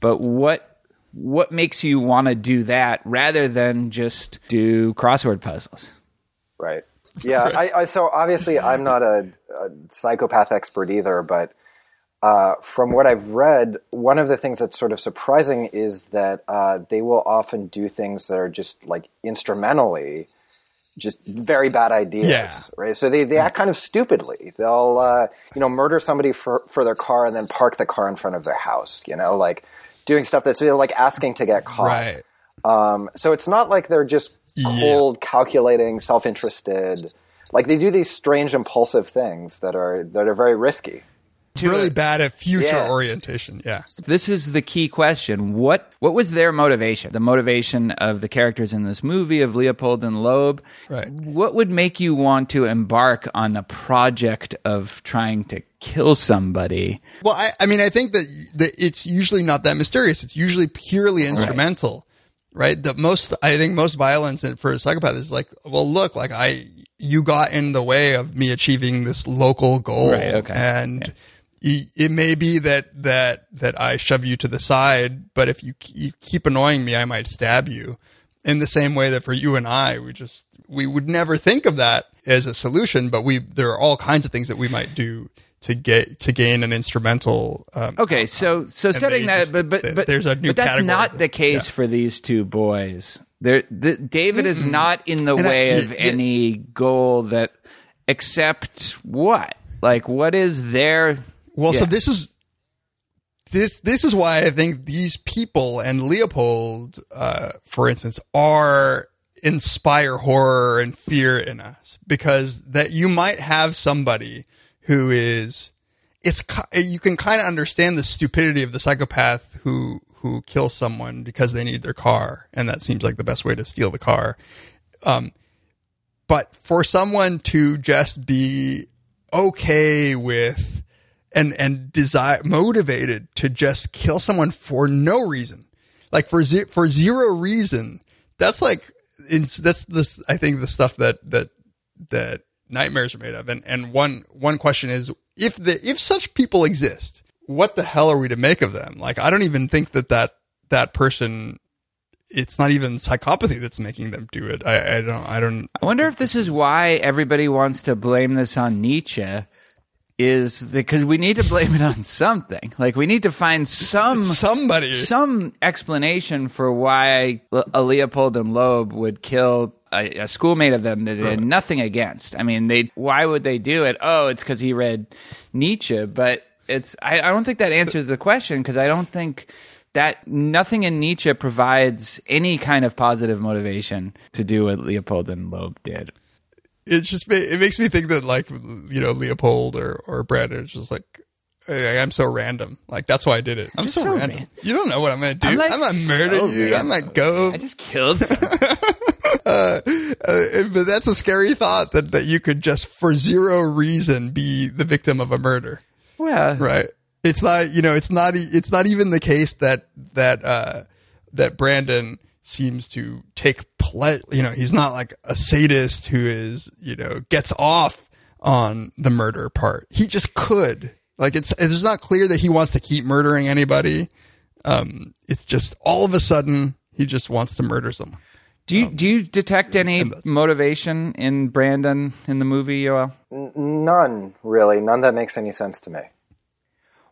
but what what makes you want to do that rather than just do crossword puzzles? Right. Yeah. I, I so obviously I'm not a, a psychopath expert either, but uh, from what I've read, one of the things that's sort of surprising is that uh, they will often do things that are just like instrumentally, just very bad ideas. Yeah. Right. So they, they act kind of stupidly. They'll uh, you know murder somebody for for their car and then park the car in front of their house. You know, like doing stuff that's really like asking to get caught. Right. Um, so it's not like they're just cold, calculating, self-interested. Like they do these strange, impulsive things that are that are very risky. Really bad at future Yeah. orientation. Yeah. This is the key question. What what was their motivation? The motivation of the characters in this movie of Leopold and Loeb. Right. What would make you want to embark on the project of trying to kill somebody? Well, I, I mean, I think that, that it's usually not that mysterious. It's usually purely instrumental, right? The most, I think most violence in- for a psychopath is like, well, look, like I, you got in the way of me achieving this local goal. Right, okay. And y- it may be that, that, that I shove you to the side, but if you, you keep annoying me, I might stab you in the same way that for you and I, we just, we would never think of that as a solution, but we, there are all kinds of things that we might do to get, to gain an instrumental, um, Okay, so so And setting that, just- but but but there's a new but that's not the case yeah. for these two boys. There, the, David is not in the And I- way of y- y- any goal that, except what? Like, what is their? Well, so this is this this is why I think these people and Leopold, uh, for instance, are inspire horror and fear in us. Because that you might have somebody who is it's you can kind of understand the stupidity of the psychopath who who kills someone because they need their car and that seems like the best way to steal the car. Um but for someone to just be okay with and and desire motivated to just kill someone for no reason. Like for ze- for zero reason. That's like it's, that's this i think the stuff that that that nightmares are made of. And and one one question is if the if such people exist what the hell are we to make of them? Like i don't even think that that that person it's not even psychopathy that's making them do it. I i don't i don't I wonder if this is why everybody wants to blame this on Nietzsche. Is because we need to blame it on something. Like we need to find some somebody some explanation for why a Leopold and Loeb would kill a, a schoolmate of them that they had nothing against. I mean, they why would they do it? Oh, it's because he read Nietzsche. But it's I, I don't think that answers the question because I don't think that nothing in Nietzsche provides any kind of positive motivation to do what Leopold and Loeb did. It's just it makes me think that like you know Leopold or or Brandon is just like hey, I'm so random. Like that's why I did it. I'm so, so random. ran- You don't know what I'm gonna do. I'm, I'm, like, not murder so you. I random. might go. I just killed. uh, uh, but that's a scary thought that that you could just for zero reason be the victim of a murder. well, Right. It's not, you know, it's not, it's not even the case that, that, uh, that Brandon seems to take ple, you know, he's not like a sadist who is, you know, gets off on the murder part. He just could. Like it's, it's not clear that he wants to keep murdering anybody. Um, it's just all of a sudden he just wants to murder someone. Do you do you detect any motivation in Brandon in the movie, Yoel? None, really. None that makes any sense to me.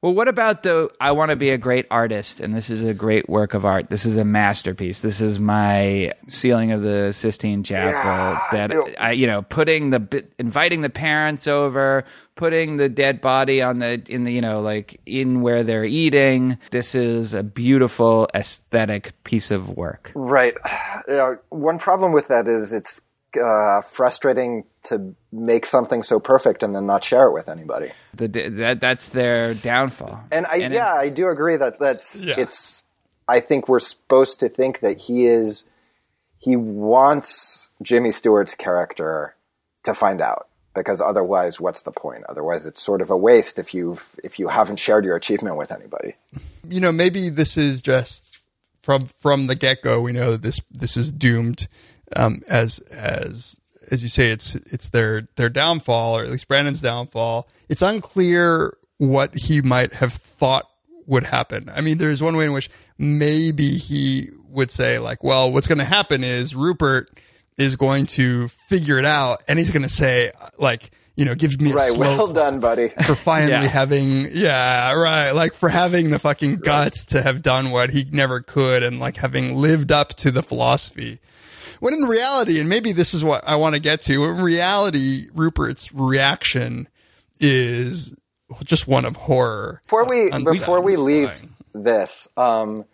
Well, what about the I want to be a great artist and this is a great work of art. This is a masterpiece. This is my ceiling of the Sistine Chapel that I you know, putting the inviting the parents over, putting the dead body on the in the you know, like in where they're eating. This is a beautiful aesthetic piece of work. Right. Uh, one problem with that is it's uh, frustrating to make something so perfect and then not share it with anybody. The that that's their downfall. And I, And it- yeah, I do agree that that's Yeah. it's. I think we're supposed to think that he is. He wants Jimmy Stewart's character to find out because otherwise, what's the point? Otherwise, it's sort of a waste if you if you haven't shared your achievement with anybody. you know, maybe this is just from from the get go. We know that this this is doomed um, as as as you say. It's it's their their downfall, or at least Brandon's downfall. It's unclear what he might have thought would happen. I mean, there's one way in which maybe he would say like, "Well, what's going to happen is Rupert is going to figure it out, and he's going to say like." You know, give me a Right. slow Well done, buddy. for finally Yeah. having yeah right like for having the fucking guts to have done what he never could and like having lived up to the philosophy when in reality and maybe this is what i want to get to in reality rupert's reaction is just one of horror Before we Un- before we leave this, um,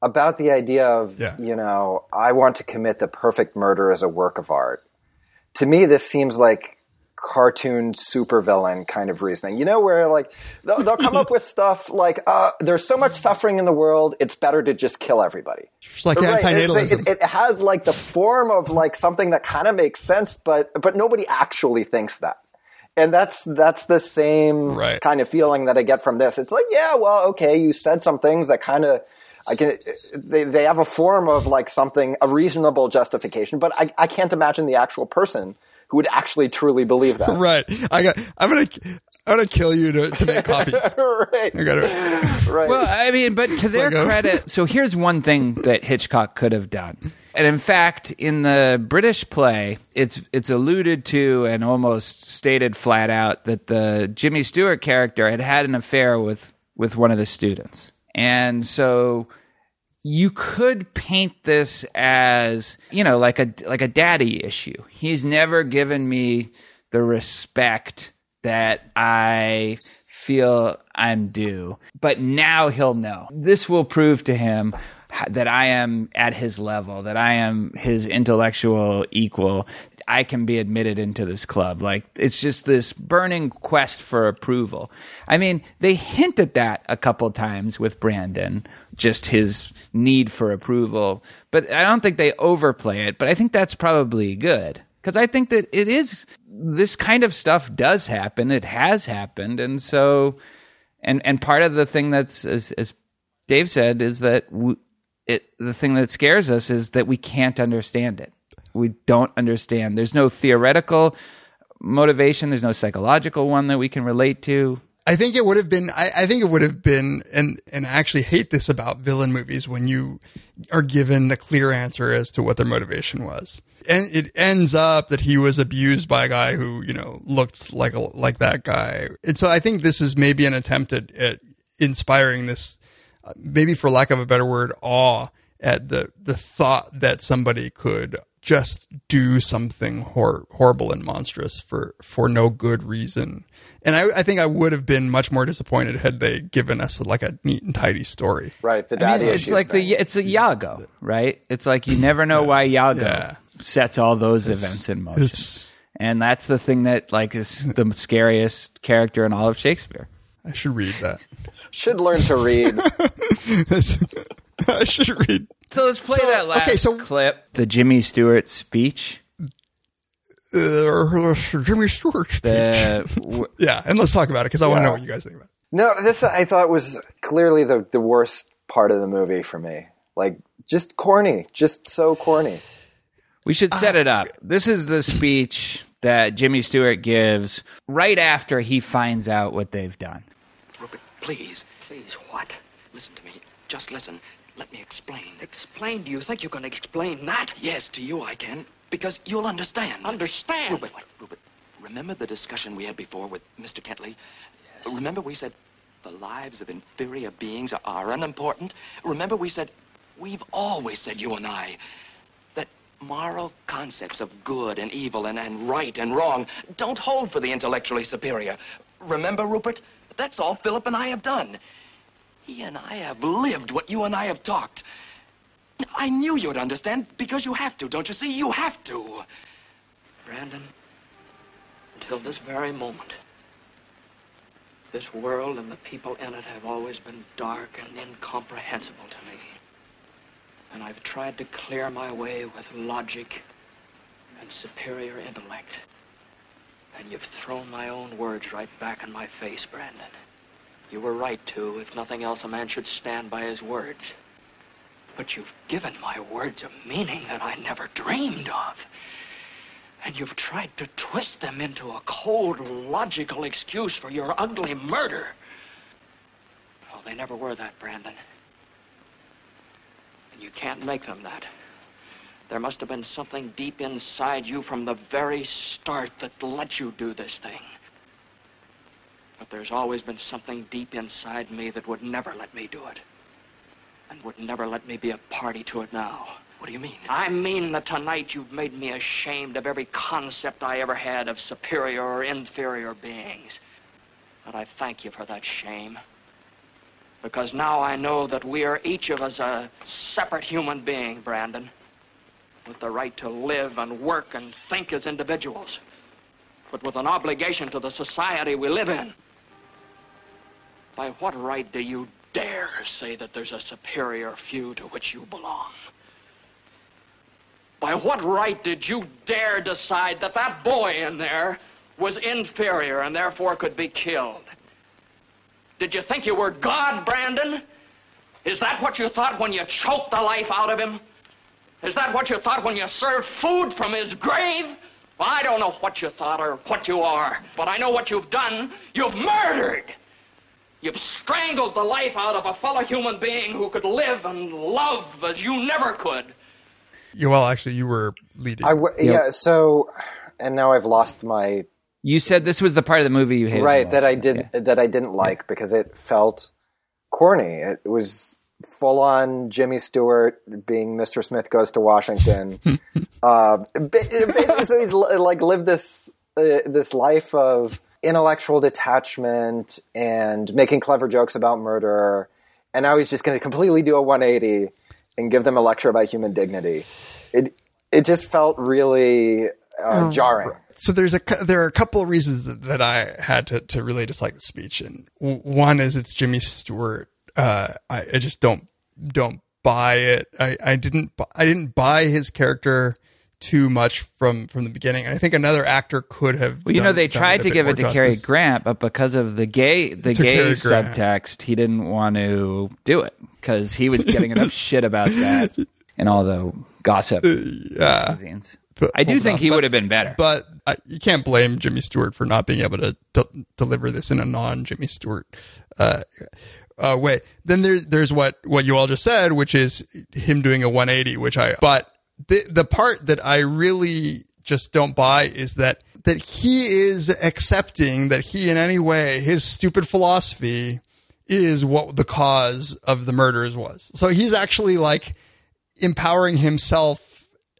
about the idea of Yeah. you know, I want to commit the perfect murder as a work of art. To me, this seems like cartoon supervillain kind of reasoning. You know, where like they'll, they'll come up with stuff like, uh, "There's so much suffering in the world; it's better to just kill everybody." It's like Right, antinatalism It, it has like the form of like something that kind of makes sense, but but nobody actually thinks that. And that's that's the same Right. kind of feeling that I get from this. It's like, yeah, well, okay, you said some things that kind of I can. They they have a form of like something a reasonable justification, but I I can't imagine the actual person who would actually truly believe that. right. I got. I'm gonna. I'm gonna kill you to, to make copies. right. I got it. Right. Well, I mean, but to their like credit, so here's one thing that Hitchcock could have done. And in fact, in the British play, it's it's alluded to and almost stated flat out that the Jimmy Stewart character had had an affair with with one of the students. And so you could paint this as, you know, like a like a daddy issue. He's never given me the respect that I feel I'm due. But now he'll know. This will prove to him that I am at his level, that I am his intellectual equal. I can be admitted into this club. Like it's just this burning quest for approval. I mean, they hint at that a couple times with Brandon, just his need for approval. But I don't think they overplay it. But I think that's probably good because I think that it is this kind of stuff does happen. It has happened, and so and and part of the thing that's as, as Dave said is that w it the thing that scares us is that we can't understand it. We don't understand. There's no theoretical motivation. There's no psychological one that we can relate to. I think it would have been. I, I think it would have been, and and I actually hate this about villain movies when you are given a clear answer as to what their motivation was, and it ends up that he was abused by a guy who you know looked like a, like that guy, and so I think this is maybe an attempt at, at inspiring this, uh, maybe for lack of a better word, awe at the the thought that somebody could just do something hor- horrible and monstrous for for no good reason. And I, I think I would have been much more disappointed had they given us like a neat and tidy story. Right. The I daddy mean, it's like thing. the it's a Iago, right? It's like you never know why Iago Yeah. sets all those events in motion, and that's the thing that like is the scariest character in all of Shakespeare. I should read that. should learn to read. I should read. So let's play So, that last okay, so- clip, the Jimmy Stewart speech. Uh, Jimmy Stewart. speech. The w- yeah, and let's talk about it because I want to know what you guys think about. it. No, this I thought was clearly the the worst part of the movie for me. Like just corny, just so corny. We should set it up. This is the speech that Jimmy Stewart gives right after he finds out what they've done. Rupert, please. Please, what? Listen to me. Just listen. Let me explain. Explain? Do you think you can explain that? Yes, to you I can. Because you'll understand. Understand? Rupert, Rupert, remember the discussion we had before with Mr. Kentley? Yes. Remember we said the lives of inferior beings are, are unimportant? Remember we said, we've always said, you and I, that moral concepts of good and evil and, and right and wrong don't hold for the intellectually superior. Remember, Rupert? That's all Philip and I have done. He and I have lived what you and I have talked. I knew you'd understand because you have to, don't you see? You have to. Brandon, until this very moment, this world and the people in it have always been dark and incomprehensible to me. And I've tried to clear my way with logic and superior intellect. And you've thrown my own words right back in my face, Brandon. You were right to. If nothing else, a man should stand by his words. But you've given my words a meaning that I never dreamed of. And you've tried to twist them into a cold, logical excuse for your ugly murder. Well, they never were that, Brandon. And you can't make them that. There must have been something deep inside you from the very start that let you do this thing. But there's always been something deep inside me that would never let me do it. And would never let me be a party to it now. What do you mean? I mean that tonight you've made me ashamed of every concept I ever had of superior or inferior beings. And I thank you for that shame. Because now I know that we are each of us a separate human being, Brandon. With the right to live and work and think as individuals. But with an obligation to the society we live in. By what right do you dare say that there's a superior few to which you belong? By what right did you dare decide that that boy in there was inferior and therefore could be killed? Did you think you were God, Brandon? Is that what you thought when you choked the life out of him? Is that what you thought when you served food from his grave? Well, I don't know what you thought or what you are, but I know what you've done. You've murdered. You've strangled the life out of a fellow human being who could live and love as you never could. Yeah, well, actually, you were leading. I w- yeah. So, and now I've lost my You said this was the part of the movie you hated. right that I did that I didn't like because it felt corny. It was full on Jimmy Stewart being Mr. Smith goes to Washington. uh, basically, so he's like lived this uh, this life of intellectual detachment and making clever jokes about murder, and now he's just going to completely do a 180 and give them a lecture about human dignity. It it just felt really uh, jarring. so there's a there are a couple of reasons that, that I had to, to really dislike the speech, and one is it's Jimmy Stewart. Uh, I, I just don't don't buy it. I, I didn't I didn't buy his character too much from from the beginning. And I think another actor could have. Well, you know, they tried to give it to Cary. Grant, but because of the gay the To gay subtext, he didn't want to do it because he was getting enough shit about that and all the gossip Yeah. magazines. But- I do think on, he but- would have been better. But I, you can't blame Jimmy Stewart for not being able to deliver this in a non Jimmy Stewart uh, uh, way. Then there's there's what what you all just said, which is him doing a 180. Which I but the the part that I really just don't buy is that that he is accepting that he in any way his stupid philosophy is what the cause of the murders was. So he's actually like empowering himself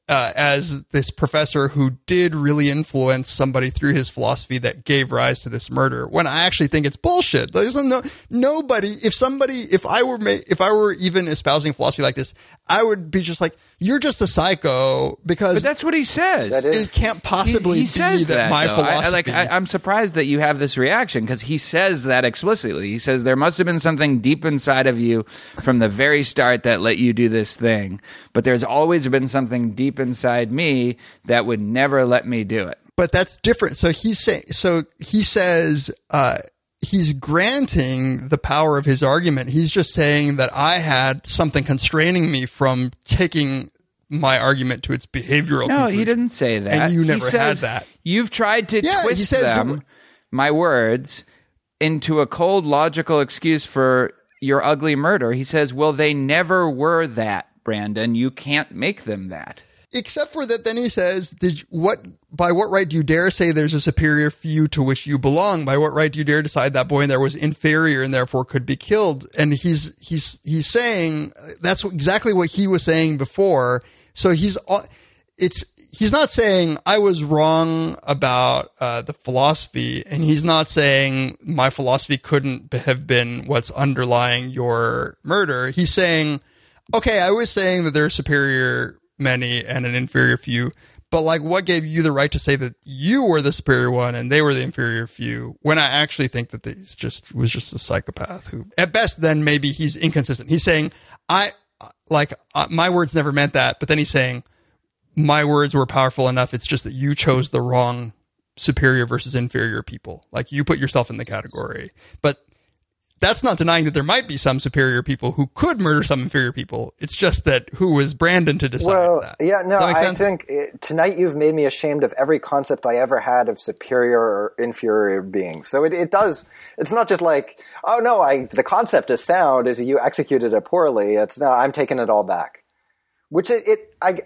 uh, as this professor who did really influence somebody through his philosophy that gave rise to this murder. When I actually think it's bullshit. There's no nobody. If somebody, if I were, ma- if I were even espousing philosophy like this, I would be just like, you're just a psycho because But that's what he says. it can't possibly he, he be says that, that, my though. I- philosophy. I, like, I, I'm surprised that you have this reaction because he says that explicitly. He says there must have been something deep inside of you from the very start that let you do this thing, but there's always been something deep inside me that would never let me do it. but that's different. So he saying, so he says, uh, he's granting the power of his argument. He's just saying that I had something constraining me from taking my argument to its behavioral. No, conclusion. he didn't say that. And you He never says, had that. You've tried to Yeah, twist them, the- my words, into a cold logical excuse for your ugly murder. He says, "Well, they never were that, Brandon. You can't make them that." Except for that, then he says, "Did you- what? By what right do you dare say there's a superior few to which you belong? By what right do you dare decide that boy in there was inferior and therefore could be killed?" And he's he's he's saying that's exactly what he was saying before. So he's it's he's not saying I was wrong about uh, the philosophy, and he's not saying my philosophy couldn't have been what's underlying your murder. He's saying, okay, I was saying that there's superior many and an inferior few, but like, what gave you the right to say that you were the superior one and they were the inferior few? When I actually think that he's just was just a psychopath who, at best, then maybe he's inconsistent. He's saying, I like uh, my words never meant that, but then he's saying my words were powerful enough. It's just that you chose the wrong superior versus inferior people. Like you put yourself in the category, but that's not denying that there might be some superior people who could murder some inferior people. It's just that who was Brandon to decide Well, that. yeah, no, that I think uh, tonight you've made me ashamed of every concept I ever had of superior or inferior beings. So it, it does. It's not just like, oh no, I the concept is sound. Is you executed it poorly? It's no, I'm taking it all back. Which it, it I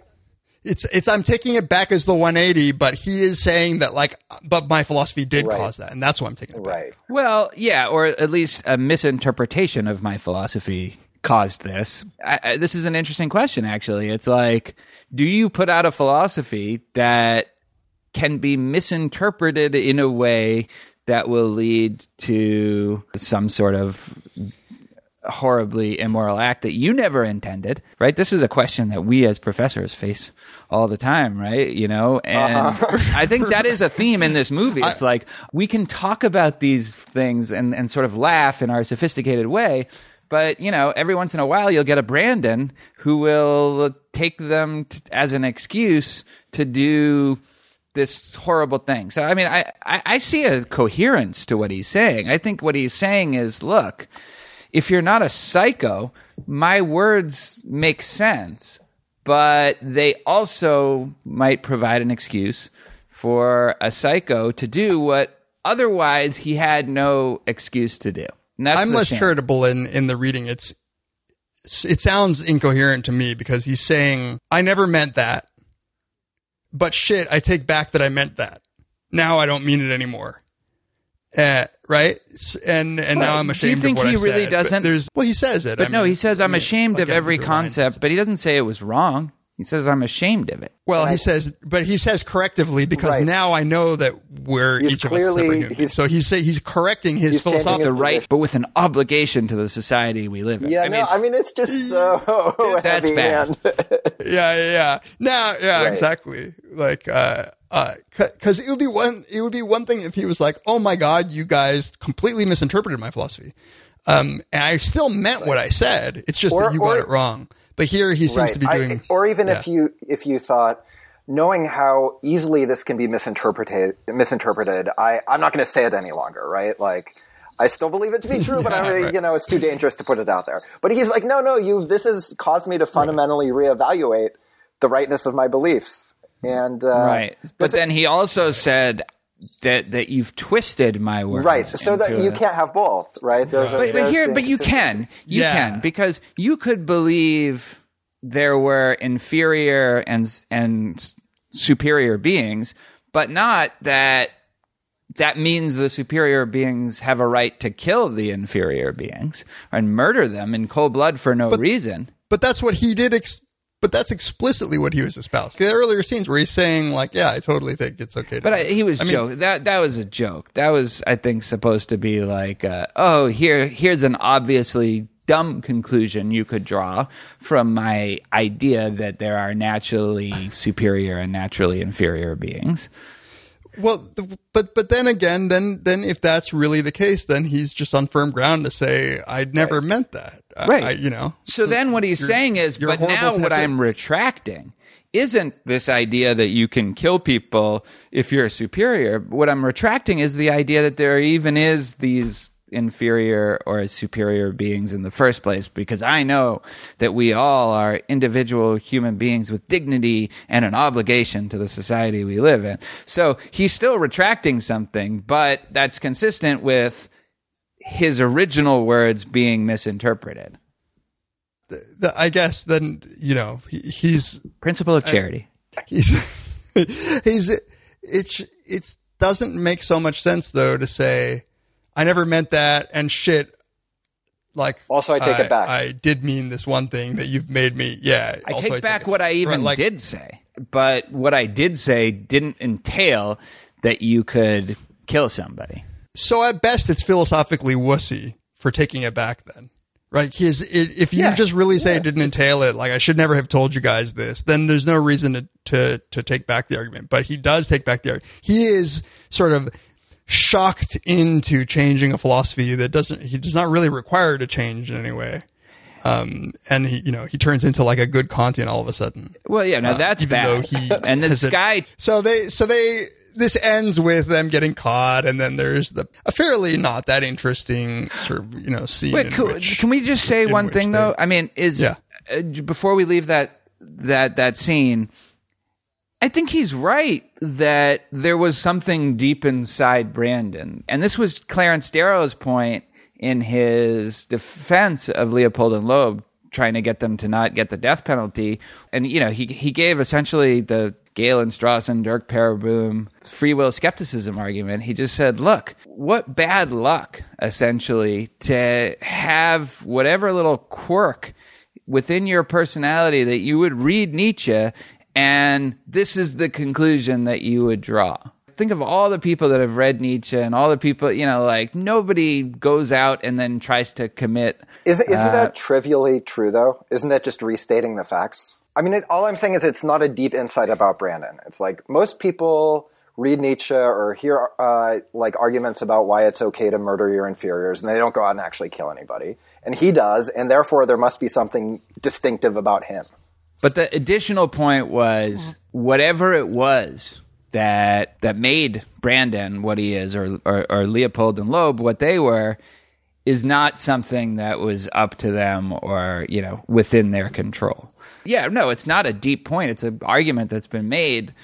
It's it's I'm taking it back as the 180, but he is saying that like, but my philosophy did Right. cause that, and that's why I'm taking it back. right. Well, yeah, or at least a misinterpretation of my philosophy caused this. I, I, this is an interesting question, actually. It's like, do you put out a philosophy that can be misinterpreted in a way that will lead to some sort of horribly immoral act that you never intended, right? This is a question that we as professors face all the time, right? You know, and uh-huh. I think that is a theme in this movie. It's like we can talk about these things and, and sort of laugh in our sophisticated way. But you know, every once in a while, you'll get a Brandon who will take them t- as an excuse to do this horrible thing. So, I mean, I, I, I see a coherence to what he's saying. I think what he's saying is, look, if you're not a psycho, my words make sense, but they also might provide an excuse for a psycho to do what otherwise he had no excuse to do. I'm less shame. charitable in in the reading. It's it sounds incoherent to me because he's saying I never meant that, but shit, I take back that I meant that. Now I don't mean it anymore. Uh, right? S- And and now I'm ashamed. do ashamed you think of what he I really said. But doesn't? There's well, he says it. But I no, mean, he says I'm ashamed like of I every have to remind concept, but he doesn't say it was wrong. He says I'm ashamed of it. Well, he says, but he says correctively because Right. now I know that we're He's each of clearly- us separate humans. he's- so he's say, he's correcting his He's changing philosophical his The right, but with an obligation to the society we live in. Yeah, I no, mean, I mean it's just so That's bad. yeah, yeah, yeah. Now, yeah, Right. exactly. Like, uh, uh, because it would be one, it would be one thing if he was like, "Oh my god, you guys completely misinterpreted my philosophy," um, and I still meant what I said. It's just Or- that you or- got it wrong. But here he seems right. to be doing, I- or even if you if you thought knowing how easily this can be misinterpreted misinterpreted i i'm not going to say it any longer right like i still believe it to be true but i Yeah, really right. you know it's too dangerous to put it out there but he's like no no you this has caused me to fundamentally reevaluate the rightness of my beliefs and uh, right. But then he also said that that you've twisted my words. right so that you a- can't have both right Those are- But, but there's here, but you inconsistency. can, you Yeah. can, because you could believe there were inferior and and superior beings, but not that that means the superior beings have a right to kill the inferior beings and murder them in cold blood for no reason. But that's what he did. Ex- but that's explicitly what he was espousing. The earlier scenes where he's saying, like, "Yeah, I totally think it's okay." To But I, he was I mean, joke. That that was a joke. That was, I think, supposed to be like, uh, oh, here here's an obviously dumb conclusion you could draw from my idea that there are naturally superior and naturally inferior beings. Well, but but then again, then then if that's really the case, then he's just on firm ground to say, I'd never meant that." Right. I, you know. So then what he's saying is, but now what I'm retracting isn't this idea that you can kill people if you're a superior. What I'm retracting is the idea that there even is these inferior or as superior beings in the first place because I know that we all are individual human beings with dignity and an obligation to the society we live in. So he's still retracting something, but that's consistent with his original words being misinterpreted. the- I guess then you know he, he's Principle of charity. he's he's it's it doesn't make so much sense though to say I never meant that and shit. Like Also, I take it back. I did mean this one thing that you've made me. Yeah, I also take back it what I even Right, like- did say, but what I did say didn't entail that you could kill somebody. So at best, it's philosophically wussy for taking it back. Then, right? Because if you Yeah. just really say it didn't entail it, like I should never have told you guys this, then there's no reason to to, to take back the argument. But he does take back the argument. He is sort of shocked into changing a philosophy that doesn't. He does not really require to change in any way. Um, and he, you know, he turns into like a good Kantian all of a sudden. Well, yeah, no, Uh, that's bad. he and this guy, so they, so they, this ends with them getting caught, and then there's the a fairly not that interesting sort of you know scene. wait, which- can we just say one thing they- though? I mean, is Yeah. uh, before we leave that that that scene, I think he's right that there was something deep inside Brandon, and this was Clarence Darrow's point in his defense of Leopold and Loeb, trying to get them to not get the death penalty. And you know, he he gave essentially the Galen Strawson, Derk Pereboom free will skepticism argument. He just said, "Look, what bad luck, essentially, to have whatever little quirk." within your personality that you would read Nietzsche and this is the conclusion that you would draw. Think of all the people that have read Nietzsche and all the people, you know, like nobody goes out and then tries to commit. Isn't, isn't uh, that trivially true, though? Isn't that just restating the facts? I mean, it, all I'm saying is it's not a deep insight about Brandon. It's like most people read Nietzsche or hear uh, like arguments about why it's okay to murder your inferiors, and they don't go out and actually kill anybody. And he does, and therefore there must be something distinctive about him. But the additional point was whatever it was that that made Brandon what he is, or or, or Leopold and Loeb what they were. is not something that was up to them or you know within their control. Yeah, no, it's not a deep point. It's an argument that's been made.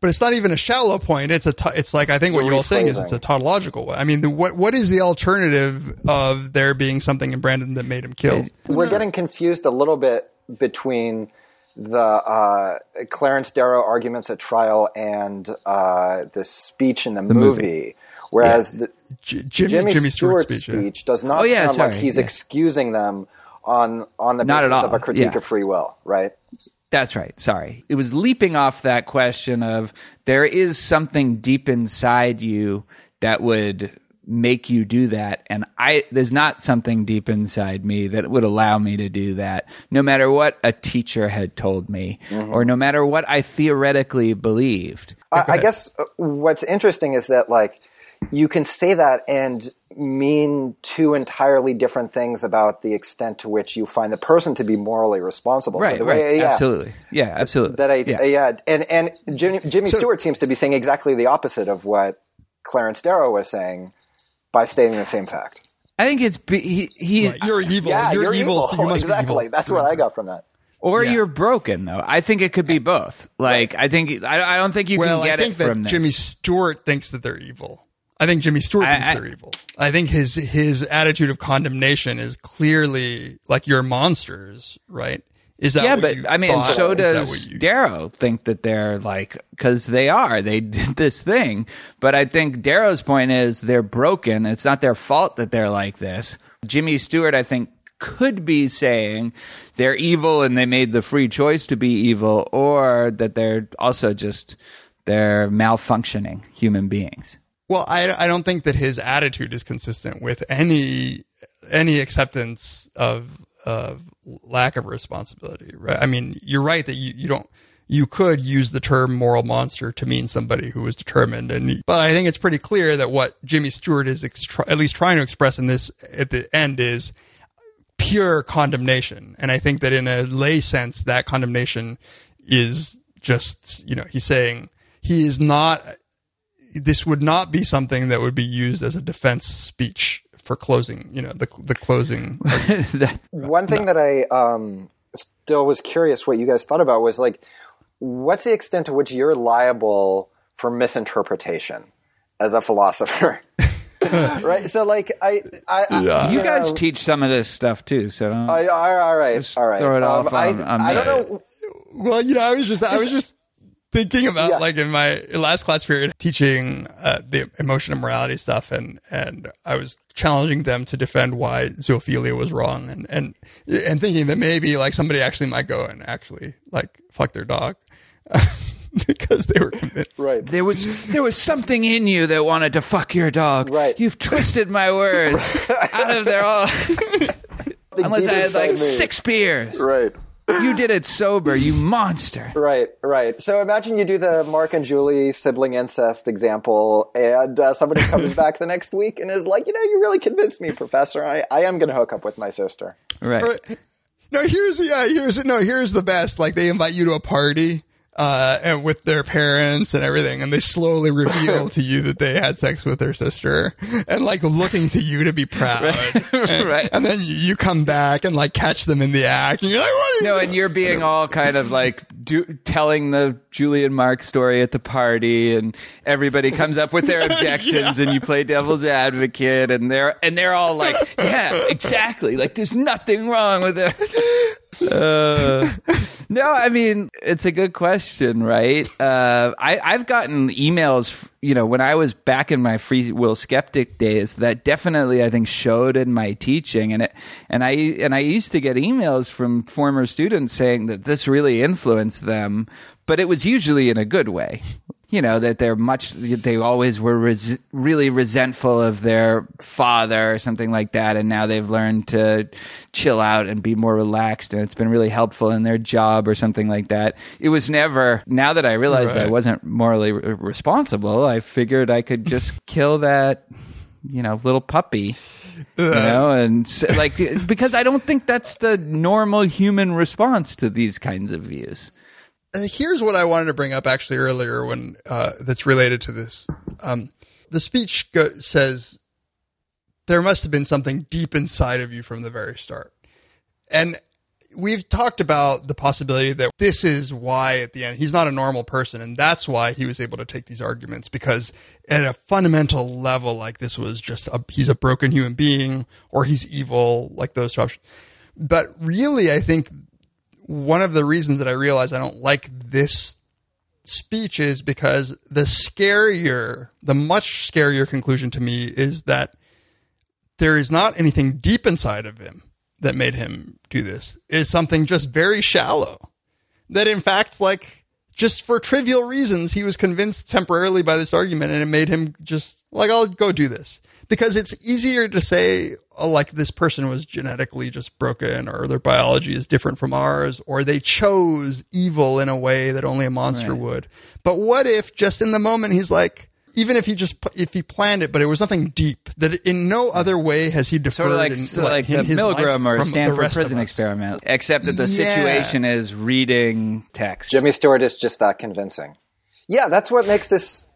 But it's not even a shallow point. It's a. T- it's like I think what you're all saying is it's a tautological one. I mean, the, what what is the alternative of there being something in Brandon that made him kill? We're getting confused a little bit between the uh, Clarence Darrow arguments at trial and uh, the speech in the, The movie. movie. Whereas Yeah. the, J- Jimmy- Jimmy Stewart's Stewart's speech, yeah. does not Oh, yeah, sound sorry, like he's yeah. excusing them on on the Not basis of a critique yeah. of free will, right? That's right. Sorry. It was leaping off that question of there is something deep inside you that would make you do that and I there's not something deep inside me that would allow me to do that no matter what a teacher had told me Mm-hmm. or no matter what I theoretically believed. I, I guess uh, what's interesting is that like you can say that and mean two entirely different things about the extent to which you find the person to be morally responsible. Right, so the right. way, yeah, Absolutely. Yeah, absolutely. That I, Yeah. yeah, and and Jimmy, Jimmy Stewart seems to be saying exactly the opposite of what Clarence Darrow was saying by stating the same fact. I think it's be- he, he You're evil. Yeah, you're, you're evil. evil. You must exactly. be evil. That's what I got from that. or you're broken though. I think it could be both. Like I think I, I don't think you well, can get I think it that from this. Jimmy Stewart thinks that they're evil. I think Jimmy Stewart I- thinks I- they're evil. I think his his attitude of condemnation is clearly like you're monsters, right? Is that yeah, what but you I mean, thought? so does you- Darrow think that they're like because they are they did this thing. But I think Darrow's point is they're broken. It's not their fault that they're like this. Jimmy Stewart, I think, could be saying they're evil and they made the free choice to be evil, or that they're also just they're malfunctioning human beings. Well, I, I don't think that his attitude is consistent with any any acceptance of of lack of responsibility. Right? I mean, you're right that you, you don't you could use the term moral monster to mean somebody who was determined, and but I think it's pretty clear that what Jimmy Stewart is at least trying to express in this at the end is pure condemnation, and I think that in a lay sense, that condemnation is just you know he's saying he is not this would not be something that would be used as a defense speech for closing, you know, the the closing. One thing that I um, still was curious what you guys thought about was like, what's the extent to which you're liable for misinterpretation as a philosopher? right. So, like, I, I, I you guys know- teach some of this stuff too, so don't, I, all all right, all right. throw it Um, off I, on- on I me. don't know. well, you know, I was just I was just thinking about Yeah. like in my last class period teaching uh, the emotion and morality stuff, and and I was challenging them to defend why zoophilia was wrong, and and and thinking that maybe like somebody actually might go and actually like fuck their dog. because they were convinced. Right. There was there was something in you that wanted to fuck your dog. Right. You've twisted my words out of their all. Unless I had like me. six beers. Right. You did it sober, you monster. Right, right. So imagine you do the Mark and Julie sibling incest example, and uh, somebody comes back the next week and is like, you know, you really convinced me, Professor. I, I am going to hook up with my sister. Right. No, here's the yeah, here's no, here's the best. Like they invite you to a party uh and with their parents and everything and they slowly reveal to you that they had sex with their sister and like looking to you to be proud. And, Right. and then you- come back and like catch them in the act and you're like, what? No, and you're being all kind of like do, telling the Julie and Mark story at the party, and everybody comes up with their objections, and you play devil's advocate, and they're and they're all like, "Yeah, exactly. Like, there's nothing wrong with it." Uh, no, I mean it's a good question, right? Uh, I, I've gotten emails, you know, when I was back in my free will skeptic days, that definitely I think showed in my teaching, and it, and I and I used to get emails from former students saying that this really influenced them, but it was usually in a good way. You know that they're much. They always were res- really resentful of their father or something like that, and now they've learned to chill out and be more relaxed, and it's been really helpful in their job or something like that. It was never. Now that I realized I wasn't morally re- responsible, I figured I could just kill that, you know, little puppy. You know, and like because I don't think that's the normal human response to these kinds of views. Uh, here's what I wanted to bring up actually earlier when uh, that's related to this. Um, the speech go- says there must have been something deep inside of you from the very start. And we've talked about the possibility that this is why at the end he's not a normal person and that's why he was able to take these arguments because at a fundamental level like this was just a, he's a broken human being or he's evil like those two options but really i think one of the reasons that i realize i don't like this speech is because the scarier the much scarier conclusion to me is that there is not anything deep inside of him that made him do this is something just very shallow. That in fact, like, just for trivial reasons, he was convinced temporarily by this argument and it made him just like, I'll go do this. Because it's easier to say, Oh, like, this person was genetically just broken or their biology is different from ours or they chose evil in a way that only a monster Right. would. But what if just in the moment he's like, even if he just if he planned it, but it was nothing deep. That in no other way has he deferred. Sort of like, in, so like in the his Milgram or the Stanford prison experiment, except that the Yeah. situation is reading text. Jimmy Stewart is just that convincing. Yeah, that's what makes this,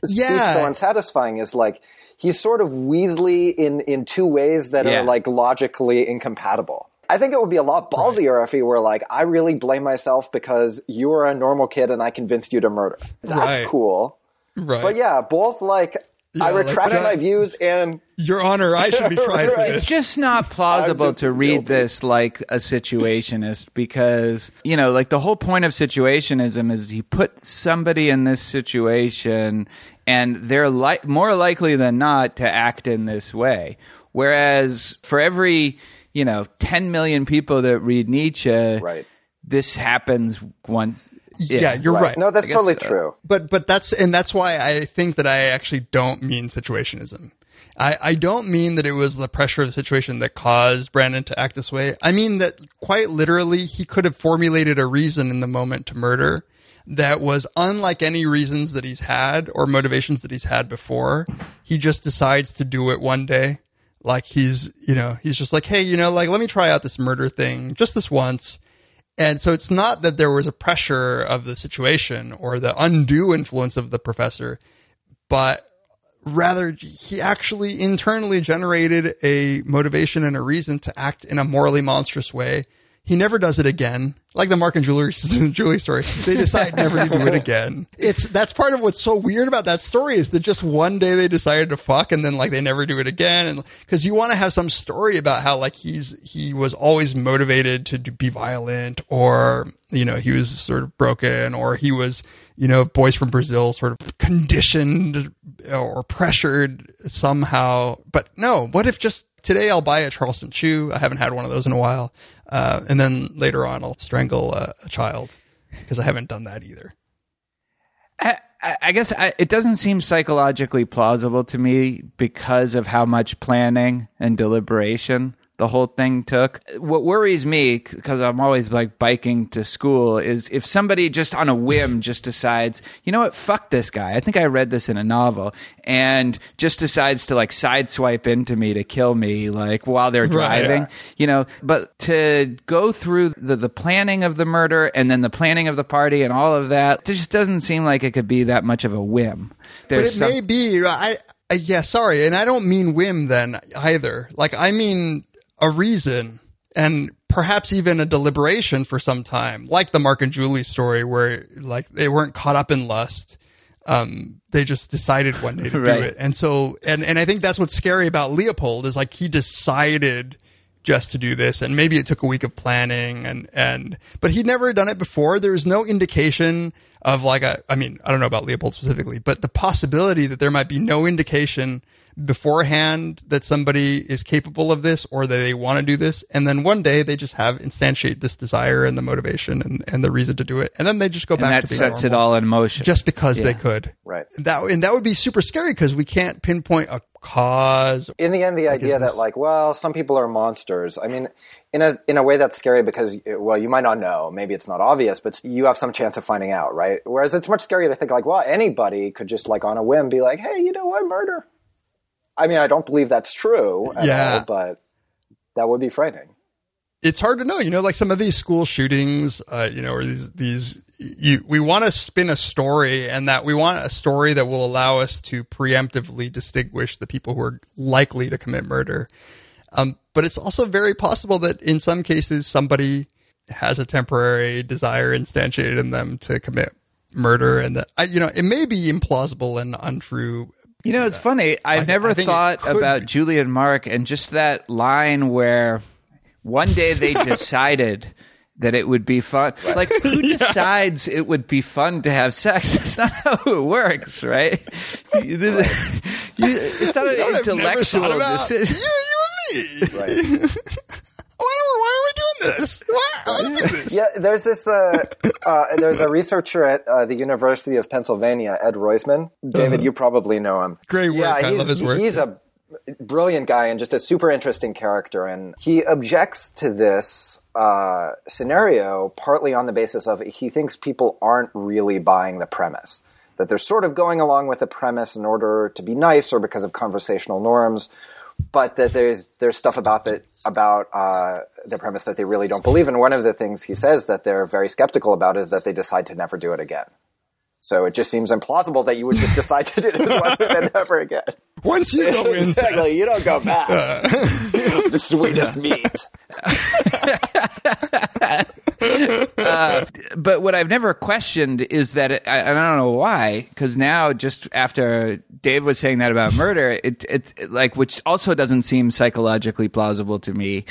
this Yeah. so unsatisfying. Is like he's sort of Weasley in in two ways that Yeah. are like logically incompatible. I think it would be a lot ballsier if he were like, "I really blame myself because you were a normal kid and I convinced you to murder." That's Right. cool. Right. But yeah, both like I Yeah, like, retracted but I- my views and Your Honor, I should be tried for this. It's just not plausible just to read guilty. this like a situationist because, you know, like the whole point of situationism is he put somebody in this situation and they're li- more likely than not to act in this way. Whereas for every, you know, 10 million people that read Nietzsche, right. this happens once. Yeah, you're right. No, that's guess, totally uh, true. But but that's and that's why I think that I actually don't mean situationism. I, I don't mean that it was the pressure of the situation that caused Brandon to act this way. I mean that quite literally he could have formulated a reason in the moment to murder that was unlike any reasons that he's had or motivations that he's had before. He just decides to do it one day. Like he's, you know, he's just like, hey, you know, like let me try out this murder thing just this once. And so it's not that there was a pressure of the situation or the undue influence of the professor, but rather he actually internally generated a motivation and a reason to act in a morally monstrous way. He never does it again. Like the Mark and Julie, Julie story. They decide never to do it again. It's, that's part of what's so weird about that story is that just one day they decided to fuck and then like they never do it again. And cause you want to have some story about how like he's, he was always motivated to do- be violent or, you know, he was sort of broken or he was, you know, boys from Brazil sort of conditioned or pressured somehow. But no, what if just today I'll buy a Charleston Chew? I haven't had one of those in a while. Uh, and then later on I'll strangle a, a child because I haven't done that either. I, I guess I, it doesn't seem psychologically plausible to me because of how much planning and deliberation the whole thing took. What worries me, because I'm always like biking to school, is if somebody just on a whim just decides, you know what, fuck this guy. I think I read this in a novel, and just decides to like sideswipe into me to kill me, like while they're Right. driving you know but to go through the, the planning of the murder and then the planning of the party and all of that it just doesn't seem like it could be that much of a whim But it some- may be. I, I yeah, sorry, and I don't mean whim then either. Like I mean a reason and perhaps even a deliberation for some time, like the Mark and Julie story, where like they weren't caught up in lust. Um, they just decided one day to Right. do it, and so and and I think that's what's scary about Leopold is like he decided just to do this and maybe it took a week of planning and and but he'd never done it before there was no indication of like a i mean i don't know about leopold specifically but the possibility that there might be no indication beforehand that somebody is capable of this or that they want to do this and then one day they just have instantiate this desire and the motivation and, and the reason to do it and then they just go and back that to being sets it all in motion just because they could Right. that and that would be super scary because we can't pinpoint a cause in the end, the idea that like, well, some people are monsters. I mean, in a in a way that's scary because well, you might not know. Maybe it's not obvious, but you have some chance of finding out, right? Whereas it's much scarier to think like, well, anybody could just like on a whim be like, hey, you know what, murder. I mean, I don't believe that's true at Yeah. all, but that would be frightening. it's hard to know. You know, like some of these school shootings, uh, you know, or these these you we want to spin a story and that we want a story that will allow us to preemptively distinguish the people who are likely to commit murder. Um, but it's also very possible that in some cases somebody has a temporary desire instantiated in them to commit murder and that I, you know it may be implausible and untrue You know, it's funny. I've I- never I thought about be. Julie and Mark and just that line where one day they decided that it would be fun. Like, who decides it would be fun to have sex? That's not how it works, right? You- it's not You an know what I've never intellectual decision. you, you and me are, why are we doing this why, let's do this Yeah, there's this. Uh, uh, there's a researcher at uh, the University of Pennsylvania, Ed Royzman. David, you probably know him. Great work. Yeah, I he's, love his work. He's a brilliant guy and just a super interesting character. And he objects to this uh, scenario partly on the basis of he thinks people aren't really buying the premise. That they're sort of going along with the premise in order to be nice or because of conversational norms, but that there's there's stuff about that about uh, the premise that they really don't believe. And one of the things he says that they're very skeptical about is that they decide to never do it again. So it just seems implausible that you would just decide to do this one and then never again. once you go in exactly, you don't go back. Uh. the sweetest meat. Uh, but what I've never questioned is that it, I, and I don't know why because now just after Dave was saying that about murder, it it's like which also doesn't seem psychologically plausible to me.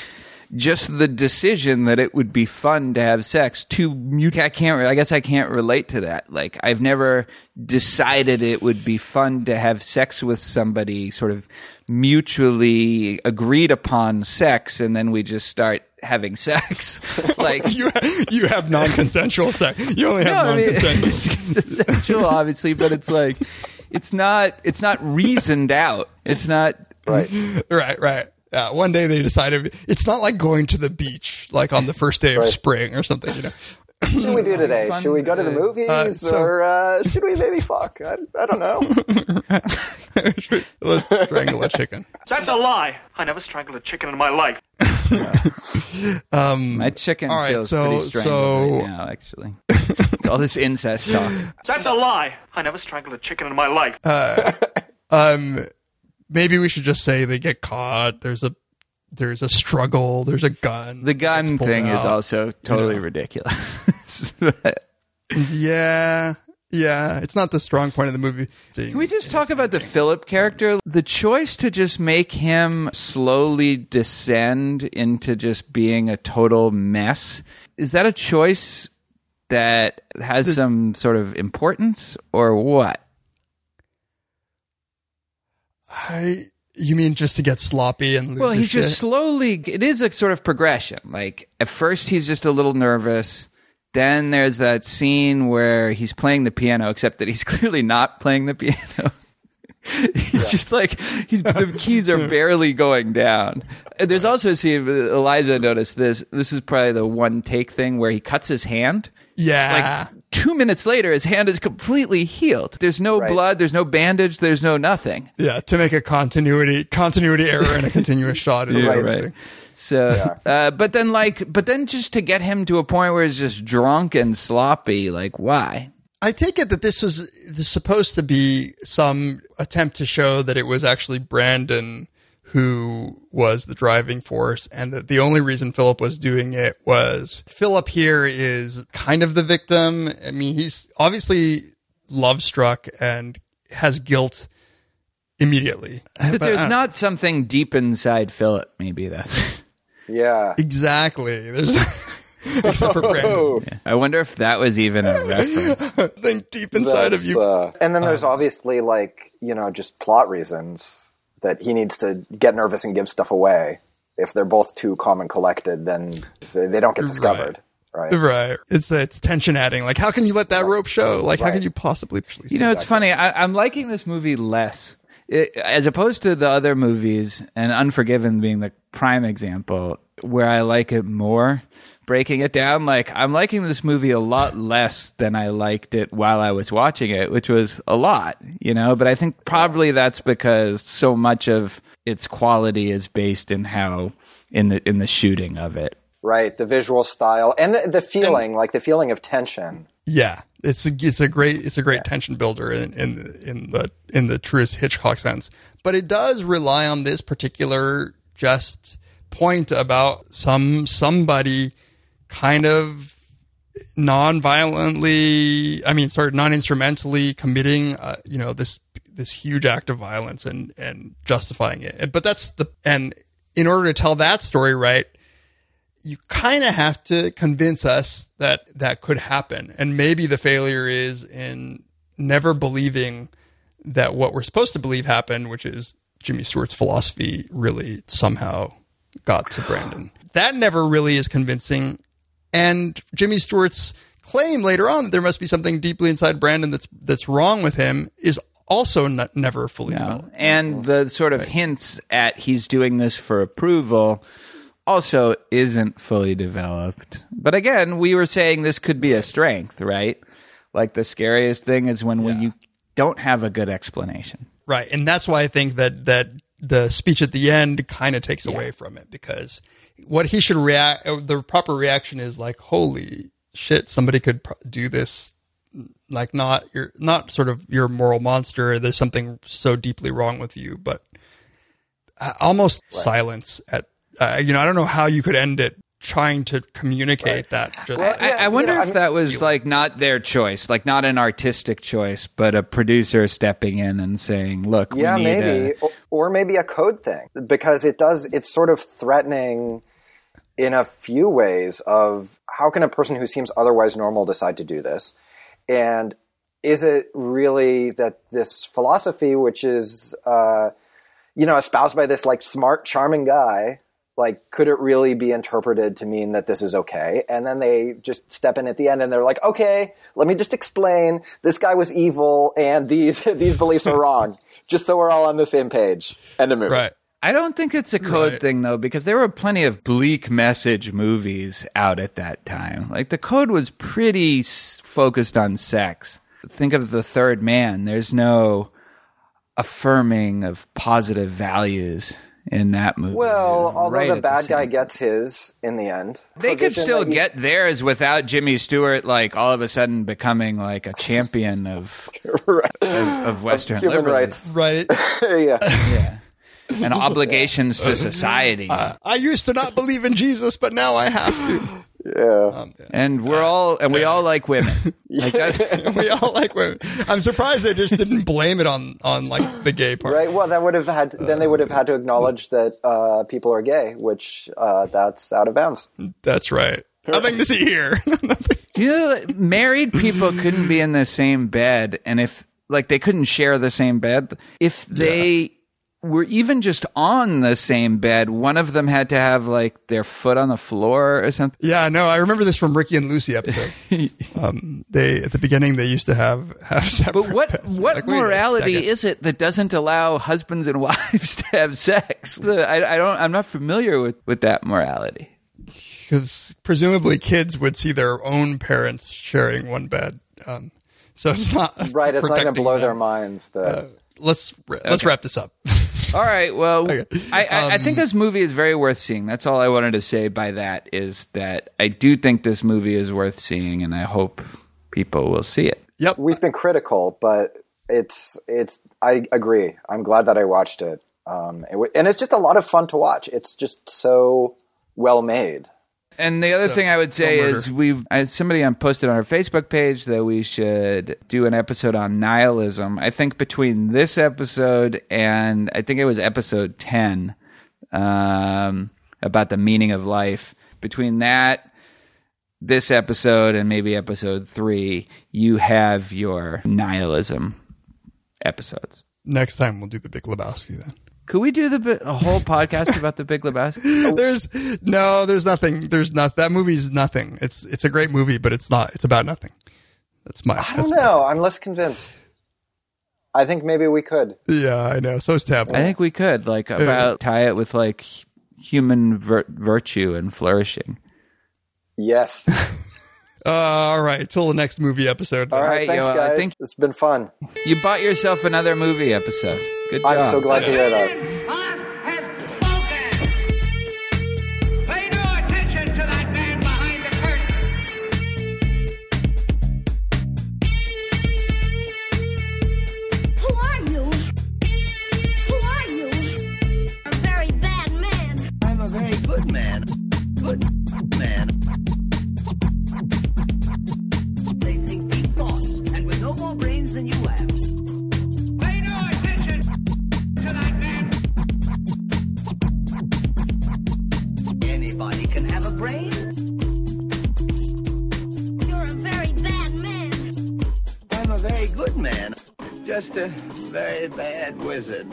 Just the decision that it would be fun to have sex to mute. I can't. I guess I can't relate to that. Like I've never decided it would be fun to have sex with somebody, sort of mutually agreed upon sex, and then we just start having sex. like you you have non-consensual sex you only have no, I mean, non-consensual it's consensual, obviously, but it's like it's not it's not reasoned out. It's not right. right right yeah, one day they decided it's not like going to the beach like on the first day of Right. spring or something you know should we do today? Fun, should we go to the uh, movies uh, so- or uh, should we maybe fuck? I, I don't know. let's strangle a chicken That's a lie. I never strangled a chicken in my life. um my chicken All right, feels so- pretty strangled so- right now. Actually, it's all this incest talk. That's a lie. I never strangled a chicken in my life. um maybe we should just say they get caught there's a there's a struggle there's a gun The gun thing is also totally know. ridiculous. yeah yeah it's not the strong point of the movie Can we just talk about the Philip character? The choice to just make him slowly descend into just being a total mess is that a choice that has some sort of importance or what? I you mean just to get sloppy and lose Well, his he's just shit? slowly. It is a sort of progression. Like at first, he's just a little nervous. Then there's that scene where he's playing the piano, except that he's clearly not playing the piano. he's just like he's the keys are barely going down. And there's also a scene. Eliza noticed this. This is probably the one take thing where he cuts his hand. yeah Like two minutes later, his hand is completely healed. There's no Right. blood. There's no bandage. There's no nothing. yeah to make a continuity continuity error in a continuous shot is Yeah, right. right. So, uh, but then like, but then just to get him to a point where he's just drunk and sloppy, like why? I take it that this was this is supposed to be some attempt to show that it was actually Brandon who was the driving force and that the only reason Philip was doing it was Philip here is kind of the victim. I mean, he's obviously love struck and has guilt immediately. But, But there's don't- something deep inside Philip. Maybe that's. Yeah. exactly. There's except for Brandon. I wonder if that was even a reference. Think deep inside of you. uh, and then there's obviously like you know just plot reasons that he needs to get nervous and give stuff away. If they're both too calm and collected, then they don't get discovered. Right. Right. It's it's tension adding. Like, how can you let that rope show? Like, how can you possibly? You know, it's funny. I, I'm liking this movie less. It, as opposed to the other movies, and Unforgiven being the prime example, where I like it more. Breaking it down, like I'm liking this movie a lot less than I liked it while I was watching it, which was a lot, you know. But I think probably that's because so much of its quality is based in how in the in the shooting of it. right? The visual style and the, the feeling, like the feeling of tension. Yeah, it's a, it's a great it's a great tension builder in in the, in the in the truest Hitchcock sense. But it does rely on this particular just point about some somebody kind of non-violently i mean sorry non-instrumentally committing uh, you know this this huge act of violence and and justifying it. But that's the and in order to tell that story right you kind of have to convince us that that could happen. And maybe the failure is in never believing that what we're supposed to believe happened which is jimmy stewart's philosophy really somehow got to brandon. That never really is convincing and Jimmy Stewart's claim later on that there must be something deeply inside Brandon that's that's wrong with him is also n- never fully developed. And the sort of hints at he's doing this for approval also isn't fully developed. But again, we were saying this could be a strength, right? Like the scariest thing is when, when you don't have a good explanation. Right, and that's why I think that that the speech at the end kind of takes away from it because what he should react the proper reaction is like holy shit somebody could pro- do this. Like not you're not sort of you're moral monster there's something so deeply wrong with you but uh, almost silence at uh, you know I don't know how you could end it trying to communicate that just I, I wonder if that was like not their choice, like not an artistic choice, but a producer stepping in and saying, "Look, we yeah, need maybe, a- or, or maybe a code thing because it does. It's sort of threatening in a few ways. Of how can a person who seems otherwise normal decide to do this, and is it really that this philosophy, which is uh, you know espoused by this like smart, charming guy, like could it really be interpreted to mean that this is okay? And then they just step in at the end and they're like okay let me just explain. This guy was evil and these these beliefs are wrong. Just so we're all on the same page. And the movie. Right I don't think it's a code Right. thing though, because there were plenty of bleak message movies out at that time. Like the code was pretty s- focused on sex. Think of the third man. There's no affirming of positive values in that movie. well although Right the at bad guy gets his in the end They could still he- get theirs without Jimmy Stewart, like all of a sudden becoming like a champion of of, of Western human liberalism. right yeah yeah, and obligations to society. I used to not believe in Jesus but now I have to. Yeah. And we're all and we all like women. Like that, we all like women. I'm surprised they just didn't blame it on on like the gay part. Right well that would have had then they would have had to acknowledge that uh, people are gay which uh, that's out of bounds. That's right. Nothing to see here. You know, married people couldn't be in the same bed, and if like they couldn't share the same bed, if they were even just on the same bed, one of them had to have like their foot on the floor or something. Yeah, no, I remember this from Ricky and Lucy episode. um, they at the beginning they used to have have separate. But what beds. what Like, morality is it that doesn't allow husbands and wives to have sex? The- I, I don't. I'm not familiar with with that morality. Because presumably kids would see their own parents sharing one bed. Um, so it's not right it's not going to blow them. their minds that Let's let's Okay. wrap this up. All right. Well, I, I, I Um, think this movie is very worth seeing. That's all I wanted to say by that is that I do think this movie is worth seeing, and I hope people will see it. Yep. we've been critical, but it's it's. I agree. I'm glad that I watched it, um, it w- and it's just a lot of fun to watch. It's just so well made. And the other thing I would say is we've I, somebody on posted on our Facebook page that we should do an episode on nihilism. I think between this episode and I think it was episode ten um, about the meaning of life. Between that, this episode, and maybe episode three, you have your nihilism episodes. Next time we'll do the Big Lebowski then. Could we do the a whole podcast about the Big Lebowski? There's no, there's nothing. There's not that movie's nothing. It's it's a great movie, but it's not. It's about nothing. That's my. I don't know. I'm less convinced. I think maybe we could. Yeah, I know. So is Tab. I think we could like about tie it with like human vir- virtue and flourishing. Yes. Uh, all right. Till the next movie episode. All right. right, thanks, yo, I guys. think- it's been fun. You bought yourself another movie episode. Good job. I'm so glad to hear that. brain. You're a very bad man. I'm a very good man. Just a very bad wizard.